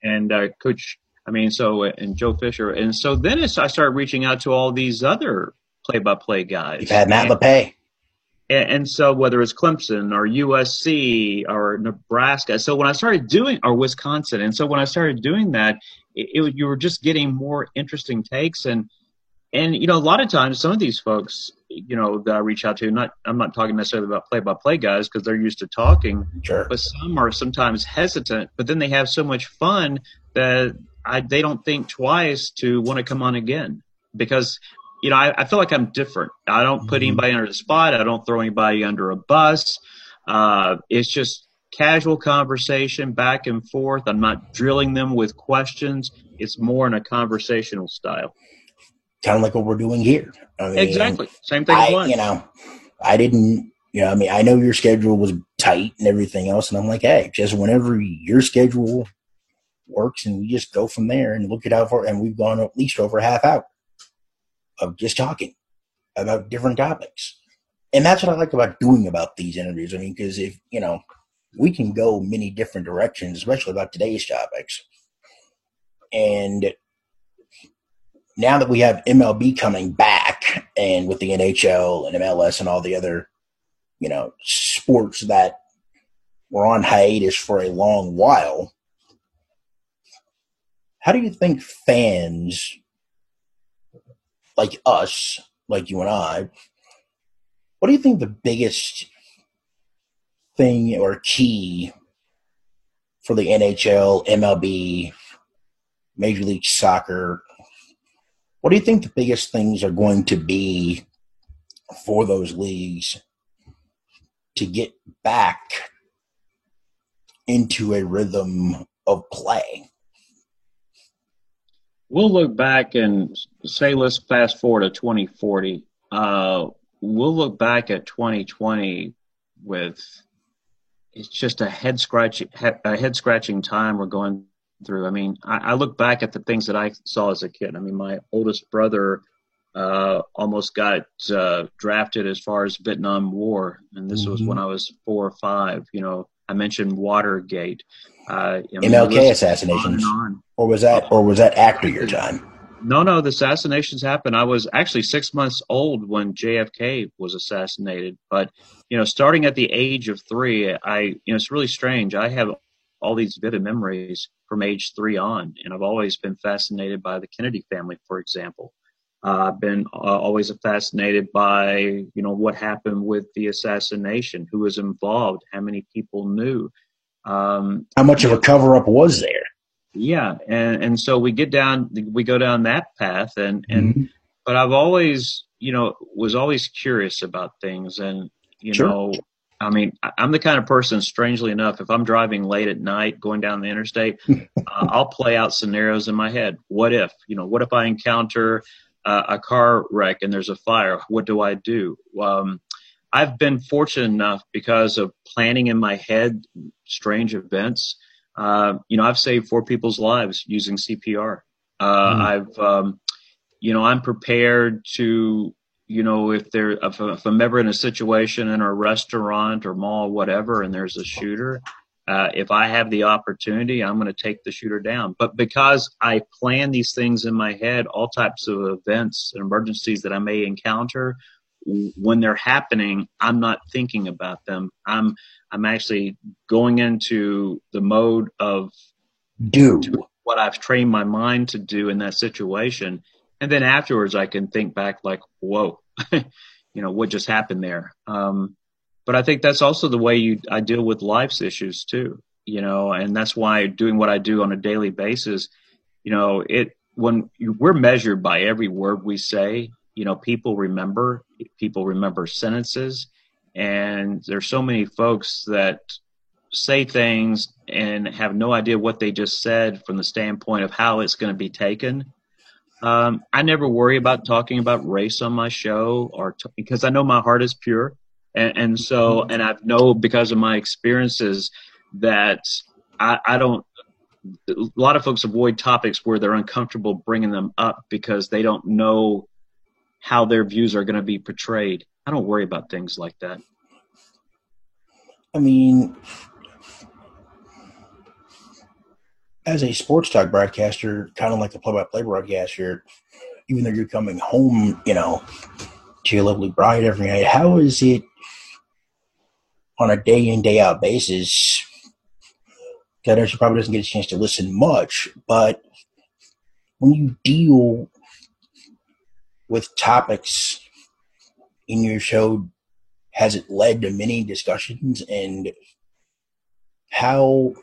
And uh, Coach. I mean, so and Joe Fisher, and so then I started reaching out to all these other play-by-play guys. You've had Matt LePay. And, and so whether it's Clemson or USC or Nebraska, so when I started doing or Wisconsin, and so when I started doing that, it, it, you were just getting more interesting takes and and you know a lot of times some of these folks you know that I reach out to not I'm not talking necessarily about play by play guys because they're used to talking sure. but some are sometimes hesitant but then they have so much fun that I, they don't think twice to want to come on again because you know, I, I, feel like I'm different. I don't put mm-hmm. anybody under the spot. I don't throw anybody under a bus. Uh, it's just casual conversation back and forth. I'm not drilling them with questions. It's more in a conversational style. Kind of like what we're doing here. I mean, exactly. Same thing. I, you know, I didn't, you know, I mean, I know your schedule was tight and everything else. And I'm like, hey, just whenever your schedule works and we just go from there and look it out for, and we've gone at least over a half hour of just talking about different topics. And that's what I like about doing about these interviews. I mean, because if, you know, we can go many different directions, especially about today's topics. And now that we have MLB coming back and with the NHL and MLS and all the other, you know, sports that were on hiatus for a long while, how do you think fans like us, like you and I, what do you think the biggest thing or key for the NHL, MLB, Major League Soccer? What do you think the biggest things are going to be for those leagues to get back into a rhythm of play? We'll look back and say, let's fast forward to 2040. Uh, we'll look back at 2020 with it's just a head scratching a head scratching time we're going through. I mean, I, I, look back at the things that I saw as a kid. I mean, my oldest brother uh, almost got uh, drafted as far as Vietnam War, and this mm-hmm. was when I was four or five. You know, I mentioned Watergate, uh, I mean, MLK assassinations, on on. or was that or was that after your time? No, no, the assassinations happened. I was actually six months old when JFK was assassinated. But you know, starting at the age of three, I you know it's really strange. I have all these vivid memories from age three on, and I've always been fascinated by the Kennedy family, for example. Uh, I've been uh, always fascinated by you know what happened with the assassination, who was involved, how many people knew, um, how much of a cover up was there? Yeah, and and so we get down, we go down that path, and and mm-hmm. but I've always you know was always curious about things, and you sure. know. I mean, I'm the kind of person, strangely enough, if I'm driving late at night going down the interstate, uh, I'll play out scenarios in my head. What if, you know, what if I encounter uh, a car wreck and there's a fire. What do I do? Um, I've been fortunate enough because of planning in my head strange events. Uh, you know, I've saved four people's lives using CPR. Uh, mm. I've, um, you know, I'm prepared to, you know, if there, if, if, I'm ever in a situation in a restaurant or mall, whatever, and there's a shooter, uh, if I have the opportunity, I'm going to take the shooter down. But because I plan these things in my head, all types of events and emergencies that I may encounter, when they're happening, I'm not thinking about them. I'm I'm actually going into the mode of do what I've trained my mind to do in that situation, and then afterwards I can think back like, whoa, you know, what just happened there. Um, but I think that's also the way you I deal with life's issues too. You know, and that's why doing what I do on a daily basis, you know, it when we're measured by every word we say, you know, people remember people remember sentences, and there's so many folks that say things and have no idea what they just said from the standpoint of how it's going to be taken. Um, I never worry about talking about race on my show or t- because I know my heart is pure. And, and so, mm-hmm. and I know because of my experiences that I, I don't, a lot of folks avoid topics where they're uncomfortable bringing them up because they don't know how their views are going to be portrayed. I don't worry about things like that. I mean, as a sports talk broadcaster, kind of like the play-by-play broadcaster, even though you're coming home, you know, to your lovely bride every night, how is it on a day in day out basis. I know she probably doesn't get a chance to listen much, but when you deal with topics in your show, has it led to many discussions and how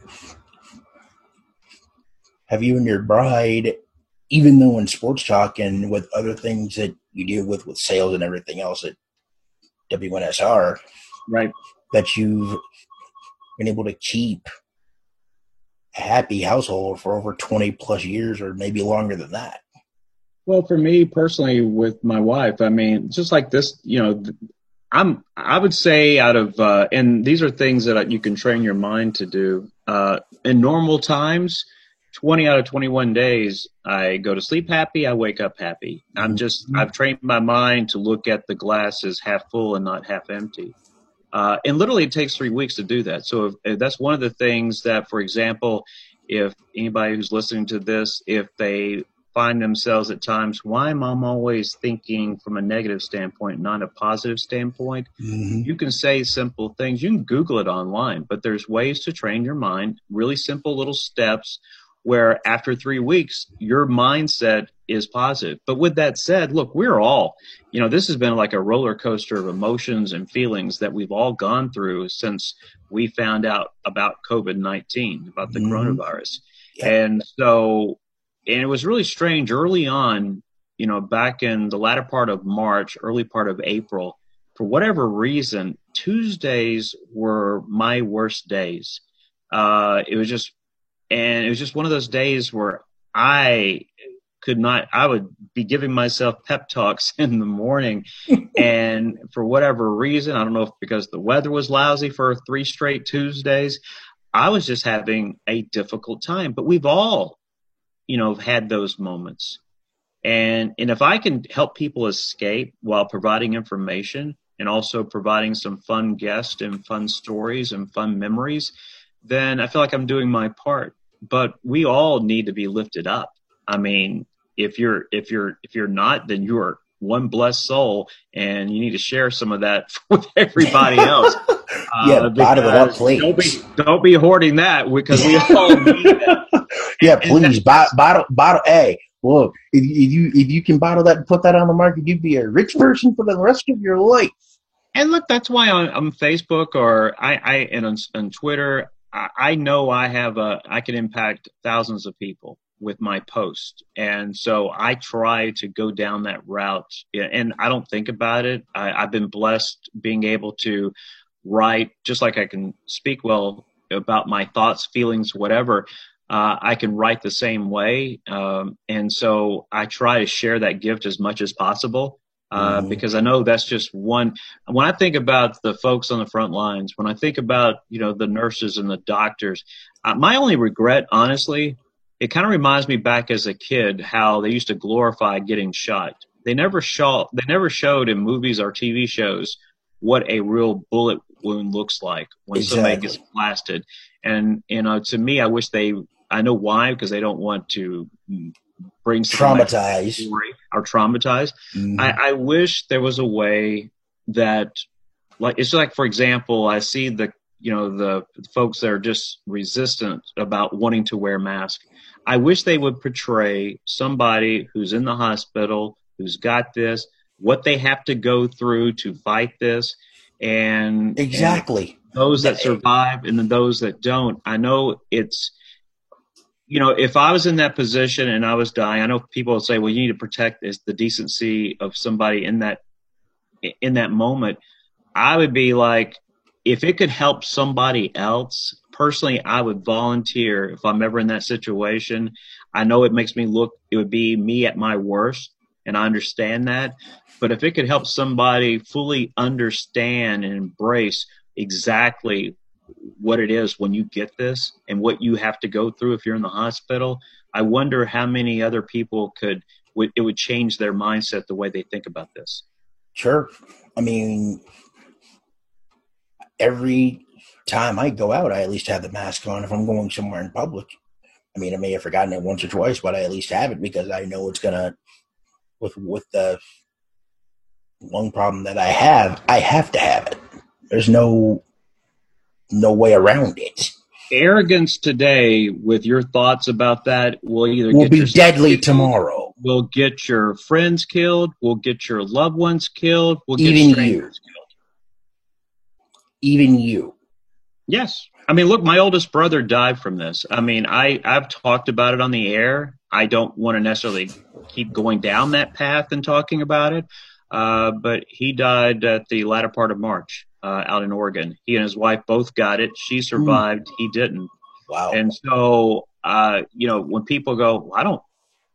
have you and your bride, even though in sports talk and with other things that you deal with with sales and everything else at W1SR, right? that you've been able to keep a happy household for over 20 plus years or maybe longer than that? Well, for me personally, with my wife, I mean, just like this, you know, I'm, I would say out of, uh, and these are things that you can train your mind to do. Uh, in normal times, 20 out of 21 days, I go to sleep happy, I wake up happy. I'm just, mm-hmm. I've trained my mind to look at the glass as half full and not half empty. Uh, and literally, it takes three weeks to do that. So if, if that's one of the things that, for example, if anybody who's listening to this, if they find themselves at times, why am I always thinking from a negative standpoint, not a positive standpoint? Mm-hmm. You can say simple things. You can Google it online, but there's ways to train your mind, really simple little steps where after three weeks, your mindset is positive. But with that said, look, we're all, you know, this has been like a roller coaster of emotions and feelings that we've all gone through since we found out about COVID 19, about the mm-hmm. coronavirus. Yeah. And so, and it was really strange early on, you know, back in the latter part of March, early part of April, for whatever reason, Tuesdays were my worst days. Uh, it was just, and it was just one of those days where I could not, I would be giving myself pep talks in the morning. and for whatever reason, I don't know if because the weather was lousy for three straight Tuesdays, I was just having a difficult time. But we've all, you know, had those moments. And, and if I can help people escape while providing information and also providing some fun guests and fun stories and fun memories, then I feel like I'm doing my part. But we all need to be lifted up. I mean, if you're if you're if you're not, then you're one blessed soul, and you need to share some of that with everybody else. Uh, yeah, bottle it up, please. Don't be, don't be hoarding that because we all need that. yeah, please, bottle, bottle. Hey, look, if, if you if you can bottle that and put that on the market, you'd be a rich person for the rest of your life. And look, that's why on, on Facebook or I, I and on, on Twitter, I, know I have a I can impact thousands of people with my post. And so I try to go down that route and I don't think about it. I, have been blessed being able to write just like I can speak well about my thoughts, feelings, whatever. Uh, I can write the same way. Um, and so I try to share that gift as much as possible. Uh, mm-hmm. because I know that's just one. When I think about the folks on the front lines, when I think about you know the nurses and the doctors, uh, my only regret, honestly, it kind of reminds me back as a kid how they used to glorify getting shot. They never showed they never showed in movies or TV shows what a real bullet wound looks like when exactly. somebody gets blasted. And you know, to me, I wish they. I know why because they don't want to bring traumatize or traumatize. Mm-hmm. I, I wish there was a way that, like, it's like for example, I see the you know the folks that are just resistant about wanting to wear masks I wish they would portray somebody who's in the hospital, who's got this, what they have to go through to fight this, and exactly and those that survive and then those that don't. I know it's, you know, if I was in that position and I was dying, I know people say, "Well, you need to protect this, the decency of somebody in that in that moment." I would be like, if it could help somebody else, personally, I would volunteer if I'm ever in that situation. I know it makes me look, it would be me at my worst, and I understand that. But if it could help somebody fully understand and embrace exactly what it is when you get this and what you have to go through if you're in the hospital, I wonder how many other people could, it would change their mindset the way they think about this. Sure. I mean, every time I go out, I at least have the mask on if I'm going somewhere in public. I mean, I may have forgotten it once or twice, but I at least have it because I know it's gonna with with the lung problem that I have, I have to have it. There's no no way around it. Arrogance today, with your thoughts about that, will either will be deadly killed, tomorrow. Will get your friends killed. Will get your loved ones killed. Will get Even you. killed even you. Yes. I mean, look, my oldest brother died from this. I mean, I, I've talked about it on the air. I don't want to necessarily keep going down that path and talking about it. Uh, but he died at the latter part of March uh, out in Oregon. He and his wife both got it. She survived. Mm. He didn't. Wow. And so, uh, you know, when people go, I don't,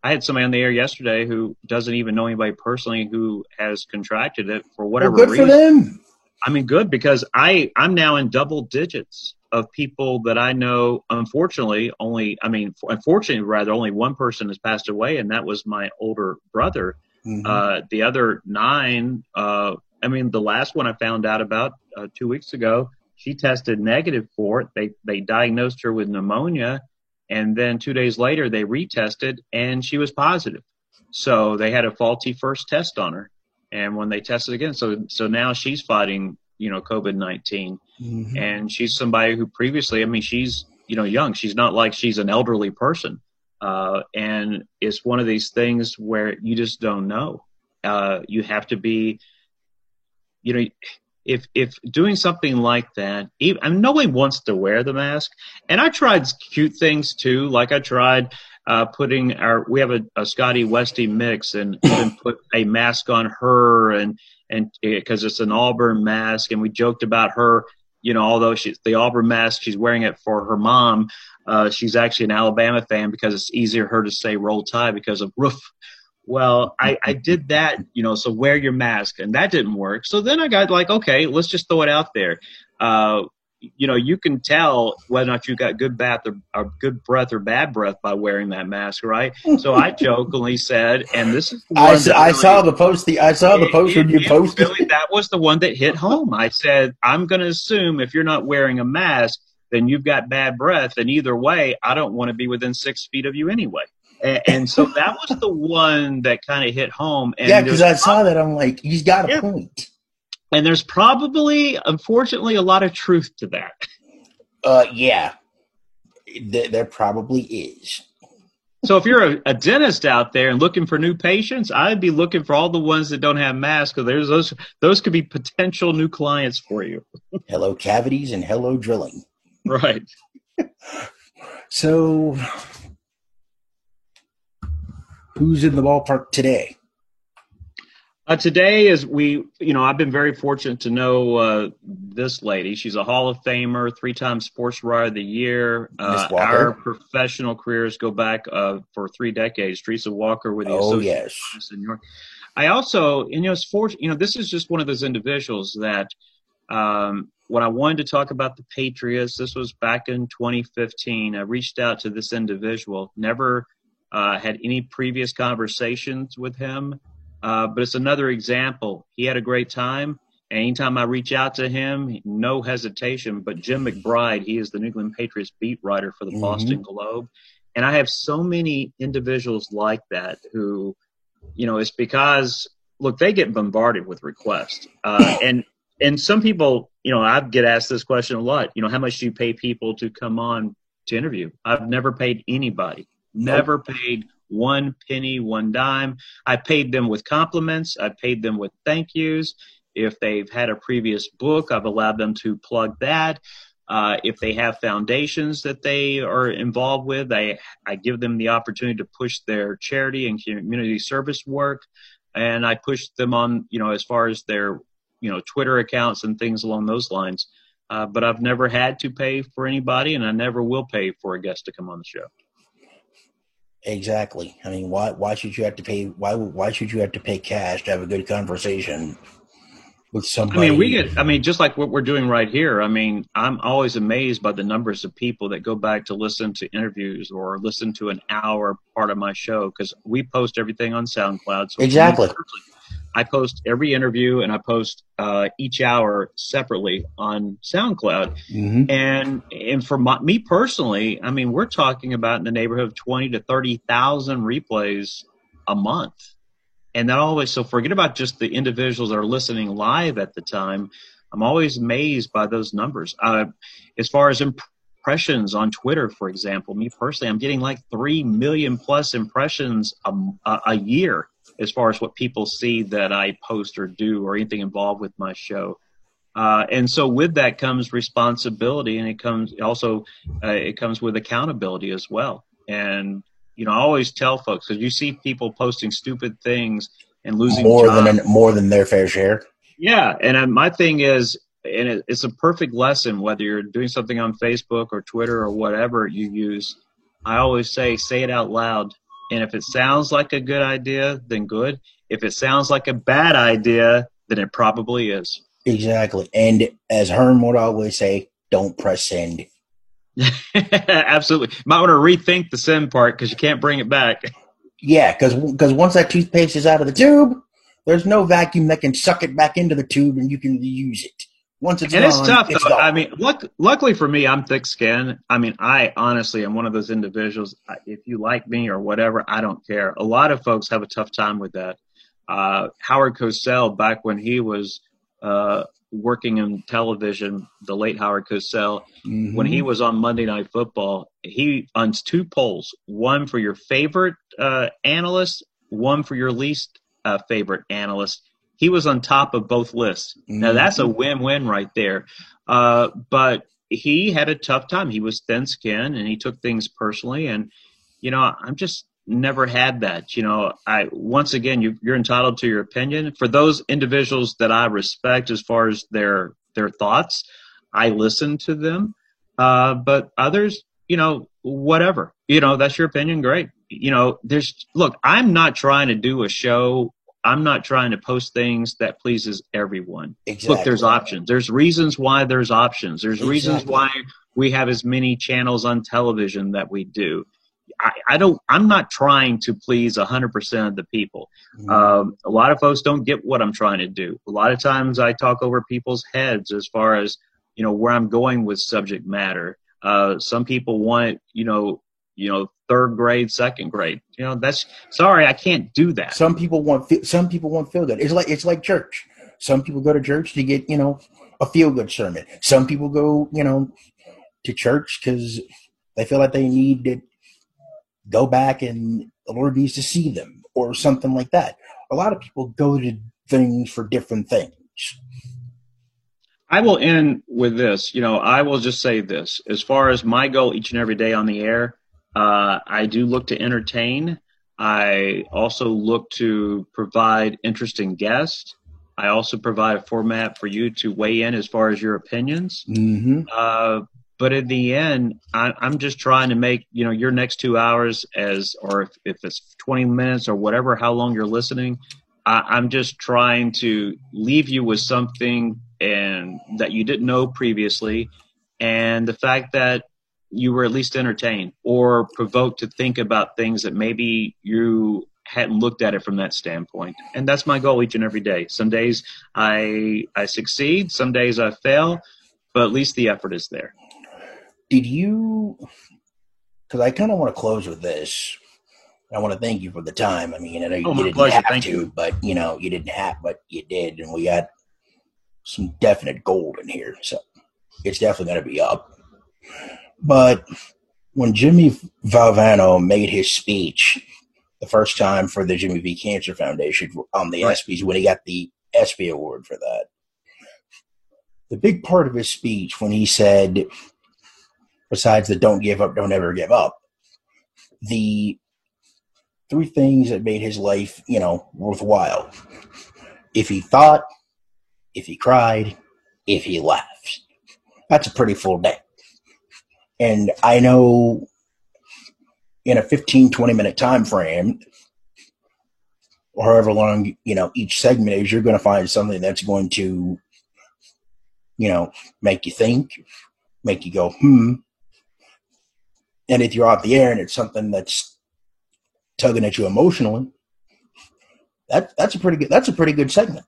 I had somebody on the air yesterday who doesn't even know anybody personally who has contracted it for whatever well, good reason. for them. I mean, good because I I'm now in double digits of people that I know. Unfortunately, only I mean, unfortunately, rather only one person has passed away, and that was my older brother. Mm-hmm. Uh, the other nine, uh, I mean, the last one I found out about uh, two weeks ago, she tested negative for it. They they diagnosed her with pneumonia, and then two days later they retested, and she was positive. So they had a faulty first test on her and when they tested again, so so now she's fighting you know COVID 19 mm-hmm. and she's somebody who previously, I mean, she's you know young. She's not like she's an elderly person. Uh, and it's one of these things where you just don't know. Uh, you have to be, you know, if if doing something like that, even, I mean, nobody wants to wear the mask. And I tried cute things too, like I tried uh, putting our we have a, a Scotty Westy mix and even put a mask on her and and because it's an Auburn mask and we joked about her you know although she's the Auburn mask she's wearing it for her mom uh, she's actually an Alabama fan because it's easier for her to say roll tide because of roof well I, I did that you know so wear your mask and that didn't work so then I got like okay let's just throw it out there uh, you know, you can tell whether or not you got good bath or, or, good breath or bad breath by wearing that mask, right? So I jokingly said, and this is I, really, I, saw the post. The I saw the post when you posted. Really, that was the one that hit home. I said, I'm going to assume if you're not wearing a mask, then you've got bad breath, and either way, I don't want to be within six feet of you anyway. And, and so that was the one that kind of hit home. And yeah, because I saw that. I'm like, he's got a yeah. point. And there's probably, unfortunately, a lot of truth to that. Uh, yeah, there probably is. So if you're a, a, dentist out there and looking for new patients, I'd be looking for all the ones that don't have masks because there's those those could be potential new clients for you. hello cavities and hello drilling. Right. so who's in the ballpark today? Uh, today is we, you know, I've been very fortunate to know uh, this lady. She's a Hall of Famer, three-time Sports Writer of the Year. Uh, our professional careers go back uh, for three decades. Teresa Walker with the oh, yes. in New York. I also, you know, it's for, you know, this is just one of those individuals that um, when I wanted to talk about the Patriots, this was back in 2015. I reached out to this individual, never uh, had any previous conversations with him. Uh, but it's another example. He had a great time. Anytime I reach out to him, no hesitation. But Jim McBride, he is the New England Patriots beat writer for the mm-hmm. Boston Globe. And I have so many individuals like that who, you know, it's because, look, they get bombarded with requests. Uh, and, and some people, you know, I get asked this question a lot. You know, how much do you pay people to come on to interview? I've never paid anybody, never paid one penny, one dime. I paid them with compliments. I paid them with thank yous. If they've had a previous book, I've allowed them to plug that. Uh, if they have foundations that they are involved with, I, I give them the opportunity to push their charity and community service work. And I push them on, you know, as far as their, you know, Twitter accounts and things along those lines. Uh, but I've never had to pay for anybody, and I never will pay for a guest to come on the show. Exactly. I mean, why why should you have to pay? Why why should you have to pay cash to have a good conversation with somebody? I mean, we get. I mean, just like what we're doing right here. I mean, I'm always amazed by the numbers of people that go back to listen to interviews or listen to an hour part of my show because we post everything on SoundCloud. So exactly. I post every interview and I post uh, each hour separately on SoundCloud. Mm-hmm. And and for my, me personally, I mean, we're talking about in the neighborhood of twenty to thirty thousand replays a month, and that always. So forget about just the individuals that are listening live at the time. I'm always amazed by those numbers. Uh, as far as impressions on Twitter, for example, me personally, I'm getting like three million plus impressions a, a year as far as what people see that I post or do or anything involved with my show. Uh, and so with that comes responsibility and it comes also uh, it comes with accountability as well and you know i always tell folks because you see people posting stupid things and losing more jobs. than more than their fair share yeah and my thing is and it, it's a perfect lesson whether you're doing something on facebook or twitter or whatever you use i always say say it out loud and if it sounds like a good idea, then good. If it sounds like a bad idea, then it probably is. Exactly. And as Herm would always say, don't press send. Absolutely. Might want to rethink the send part because you can't bring it back. Yeah, because because once that toothpaste is out of the tube, there's no vacuum that can suck it back into the tube and you can reuse it. Once it's and gone, it's tough it's though. Gone. I mean, luck, luckily for me, I'm thick skinned. I mean, I honestly am one of those individuals. If you like me or whatever, I don't care. A lot of folks have a tough time with that. Uh, Howard Cosell, back when he was uh, working in television, the late Howard Cosell, Mhm. when he was on Monday Night Football, he on two polls, one for your favorite uh, analyst, one for your least uh, favorite analyst. He was on top of both lists. Now that's a win-win right there. Uh, but he had a tough time. He was thin-skinned and he took things personally. And you know, I'm just never had that. You know, I once again, you, you're entitled to your opinion. For those individuals that I respect as far as their their thoughts, I listen to them. Uh, but others, you know, whatever. You know, that's your opinion. Great. You know, there's look. I'm not trying to do a show. I'm not trying to post things that pleases everyone. exactly. Look, there's options. There's reasons why there's options. There's reasons why we have as many channels on television that we do. I, I don't. I'm not trying to please 100% of the people. Mhm. Um, a lot of folks don't get what I'm trying to do. A lot of times I talk over people's heads as far as you know where I'm going with subject matter. Uh, some people want you know you know third grade, second grade. You know that's sorry I can't do that. Some people want some people want feel good. It's like it's like church. Some people go to church to get you know a feel good sermon. Some people go you know to church because they feel like they need to go back and the Lord needs to see them or something like that. A lot of people go to things for different things. I will end with this. You know, I will just say this. As far as my goal each and every day on the air, uh, I do look to entertain. I also look to provide interesting guests. I also provide a format for you to weigh in as far as your opinions. Mm-hmm. Uh, but in the end, I, I'm just trying to make you know your next two hours as, or if, if it's 20 minutes or whatever, how long you're listening. I, I'm just trying to leave you with something and that you didn't know previously, and the fact that you were at least entertained or provoked to think about things that maybe you hadn't looked at it from that standpoint. And that's my goal each and every day. Some days I I succeed, some days I fail, but at least the effort is there. Did you? Because I kind of want to close with this. I want to thank you for the time. I mean, I know you Oh, didn't pleasure. have Thank to, you. but you know, you didn't have, but you did, and we got some definite gold in here. So it's definitely going to be up. But when Jimmy Valvano made his speech the first time for the Jimmy V Cancer Foundation on the Right. ESPYS, when he got the ESPY award for that, the big part of his speech when he said, besides the don't give up, don't ever give up, the three things that made his life, you know, worthwhile. If he thought, if he cried, if he laughed. That's a pretty full day. And I know in a 15, 20 minute time frame, or however long, you know, each segment is, you're going to find something that's going to, you know, make you think, make you go, hmm. And if you're off the air and it's something that's tugging at you emotionally, that that's a pretty good that's a pretty good segment.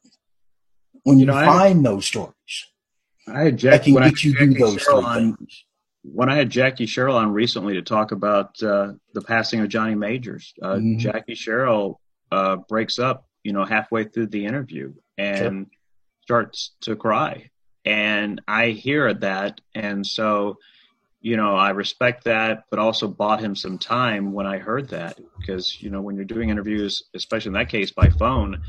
When you, You know, I- find those stories, I had that can when I get you through those on, things. When I had Jackie Sherrill on recently to talk about uh, the passing of Johnny Majors, uh, Mhm. Jackie Sherrill uh, breaks up, you know, halfway through the interview and starts to cry, and I hear that, and so, you know, I respect that, but also bought him some time when I heard that because you know when you're doing interviews, especially in that case by phone,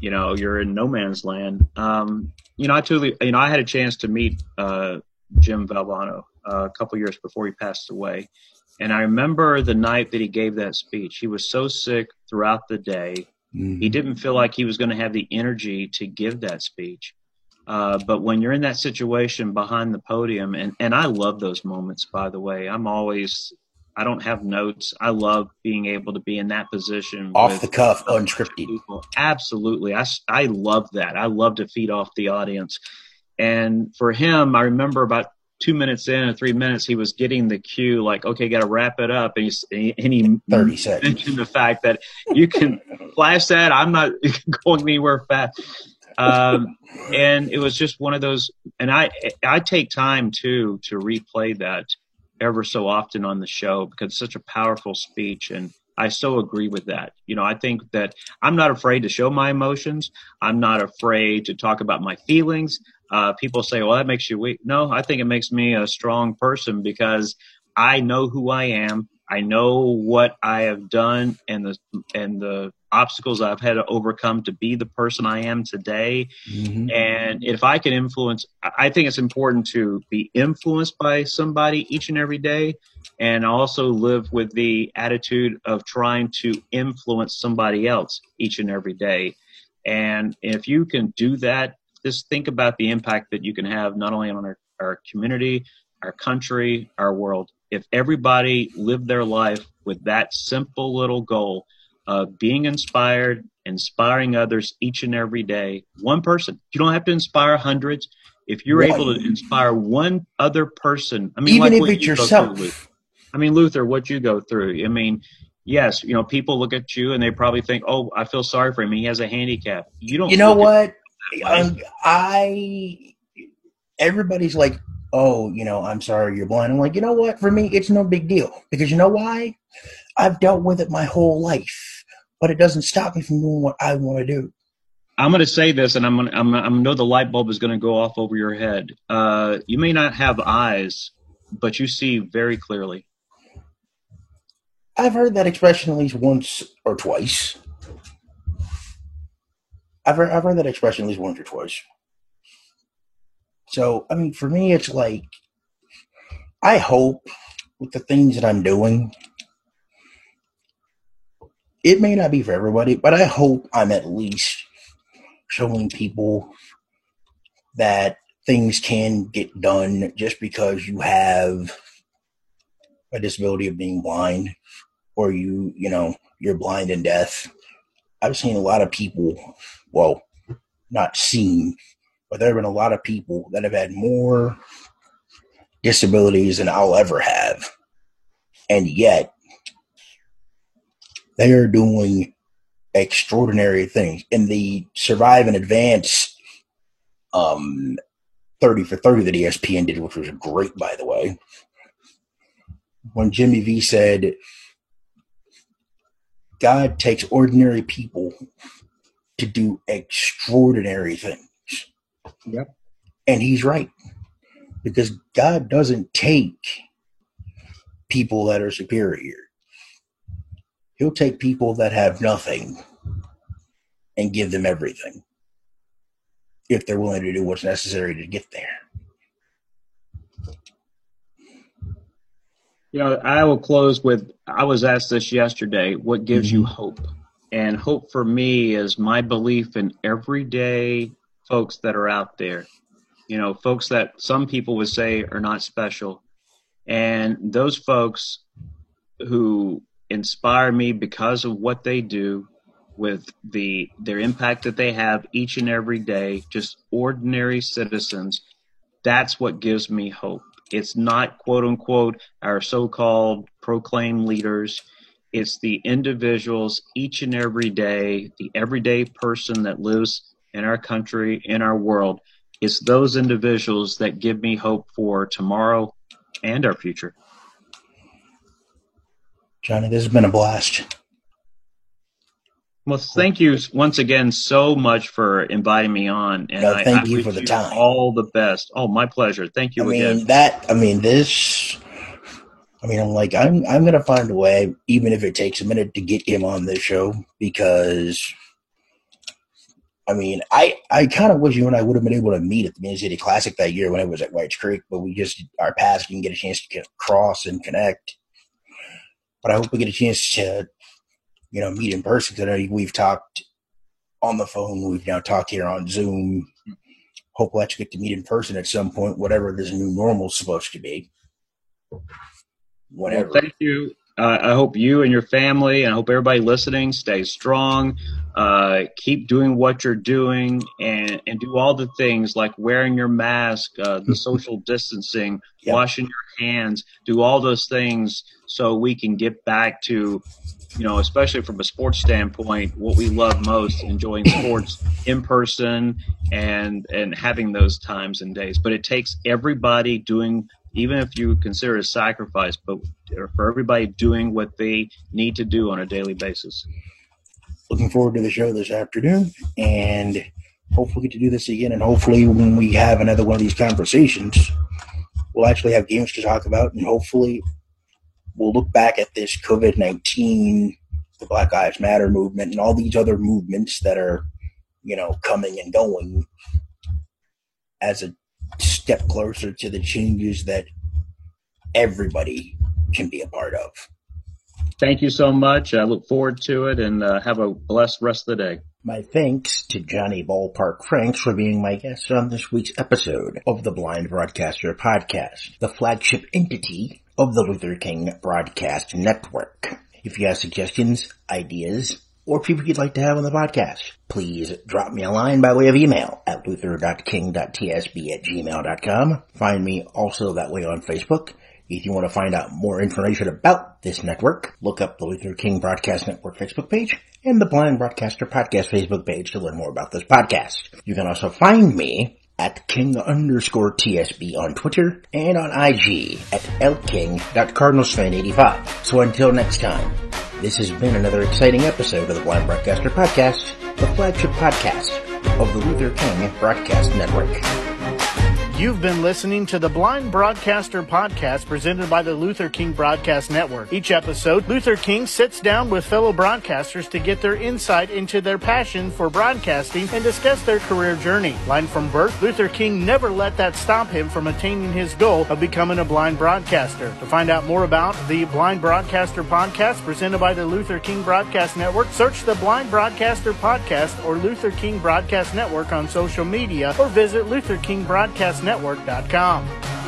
you know, you're in no man's land. Um, you know, I truly, you know, I had a chance to meet uh, Jim Valvano uh, a couple years before he passed away. And I remember the night that he gave that speech. He was so sick throughout the day. He didn't feel like he was going to have the energy to give that speech. Uh, but when you're in that situation behind the podium, and, and I love those moments, by the way, I'm always, I don't have notes. I love being able to be in that position. off the cuff, unscripted. people. Absolutely. I love that. I love to feed off the audience. And for him, I remember about two minutes in or three minutes, he was getting the cue like, okay, got to wrap it up. And he, and he 30 seconds. mentioned the fact that you can flash that. I'm not going anywhere fast. Um, and it was just one of those, and I, I take time too to replay that ever so often on the show because it's such a powerful speech. And I so agree with that. You know, I think that I'm not afraid to show my emotions. I'm not afraid to talk about my feelings. Uh, people say, well, that makes you weak. No, I think it makes me a strong person because I know who I am. I know what I have done and the and the obstacles I've had to overcome to be the person I am today. Mm-hmm. And if I can influence, I think it's important to be influenced by somebody each and every day, and also live with the attitude of trying to influence somebody else each and every day. And if you can do that, just think about the impact that you can have not only on our, our community, our country, our world. If everybody lived their life with that simple little goal of being inspired, inspiring others each and every day, one person, you don't have to inspire hundreds. If you're able to inspire one other person, I mean, even like if it's you yourself. I mean, Luther, what you go through. I mean, yes, you know, people look at you and they probably think, "Oh, I feel sorry for him. He has a handicap." You don't. You know what? Um, I. Everybody's like, "Oh, you know, I'm sorry you're blind." I'm like, you know what? For me, it's no big deal because you know why? I've dealt with it my whole life, but it doesn't stop me from doing what I want to do. I'm going to say this, and I'm going to, I'm, I'm know the light bulb is going to go off over your head. Uh, you may not have eyes, but you see very clearly. I've heard that expression at least once or twice. I've I've heard that expression at least once or twice. So, I mean, for me, it's like, I hope with the things that I'm doing, it may not be for everybody, but I hope I'm at least showing people that things can get done just because you have a disability of being blind or you, you know, you're blind and deaf. I've seen a lot of people, well, not seen, but there have been a lot of people that have had more disabilities than I'll ever have. And yet, they are doing extraordinary things. In the Survive and Advance um, 30 for 30 that ESPN did, which was great, by the way, when Jimmy V said, God takes ordinary people to do extraordinary things. Yep. And he's right. Because God doesn't take people that are superior. He'll take people that have nothing and give them everything if they're willing to do what's necessary to get there. You know, I will close with I was asked this yesterday what gives mm-hmm. you hope? And hope for me is my belief in everyday folks that are out there. You know, folks that some people would say are not special. And those folks who inspire me because of what they do with the their impact that they have each and every day, just ordinary citizens, that's what gives me hope. It's not quote unquote our so-called proclaimed leaders. It's the individuals each and every day, the everyday person that lives in our country, in our world. It's those individuals that give me hope for tomorrow and our future. Johnny, this has been a blast. Well, thank you once again so much for inviting me on, and no, thank I, I you for the time. All the best. Oh, my pleasure. Thank you I again. mean that. I mean this. I mean, I'm like, I'm I'm gonna find a way, even if it takes a minute to get him on this show, because I mean, I I kind of wish you and I would have been able to meet at the Mid City Classic that year when it was at White's Creek, but we just our paths didn't get a chance to cross and connect. But I hope we get a chance to you know, meet in person. Because I know we've talked on the phone. We've now talked here on Zoom. Hope we'll actually get to meet in person at some point, whatever this new normal is supposed to be. Whatever. Well, thank you. Uh, I hope you and your family, and I hope everybody listening, stay strong. Uh, keep doing what you're doing, and and do all the things like wearing your mask, uh, the social distancing, yep. washing your hands. Do all those things so we can get back to you know, especially from a sports standpoint, what we love most, enjoying sports in person and and having those times and days. But it takes everybody doing, even if you consider it a sacrifice, but for everybody doing what they need to do on a daily basis. Looking forward to the show this afternoon, and hopefully get to do this again, and hopefully when we have another one of these conversations, we'll actually have games to talk about, and hopefully we'll look back at this COVID nineteen, the Black Lives Matter movement, and all these other movements that are, you know, coming and going as a step closer to the changes that everybody can be a part of. Thank you so much. I look forward to it and uh, have a blessed rest of the day. My thanks to Johnny Ballpark Franks for being my guest on this week's episode of the Blind Broadcaster Podcast, the flagship entity of the Luther King Broadcast Network. If you have suggestions, ideas, or people you'd like to have on the podcast, please drop me a line by way of email at luther.king.tsb at gmail.com. Find me also that way on Facebook if you want to find out more information about this network, look up the Luther King Broadcast Network Facebook page and the Blind Broadcaster Podcast Facebook page to learn more about this podcast. You can also find me at king underscore TSB on Twitter and on IG at lking.cardinalsfan85. So until next time, this has been another exciting episode of the Blind Broadcaster Podcast, the flagship podcast of the Luther King Broadcast Network. You've been listening to the Blind Broadcaster podcast presented by the Luther King Broadcast Network. Each episode, Luther King sits down with fellow broadcasters to get their insight into their passion for broadcasting and discuss their career journey. Line from birth, Luther King never let that stop him from attaining his goal of becoming a blind broadcaster. To find out more about the Blind Broadcaster podcast presented by the Luther King Broadcast Network, search the Blind Broadcaster podcast or Luther King Broadcast Network on social media or visit Luther King Broadcast Network network.com.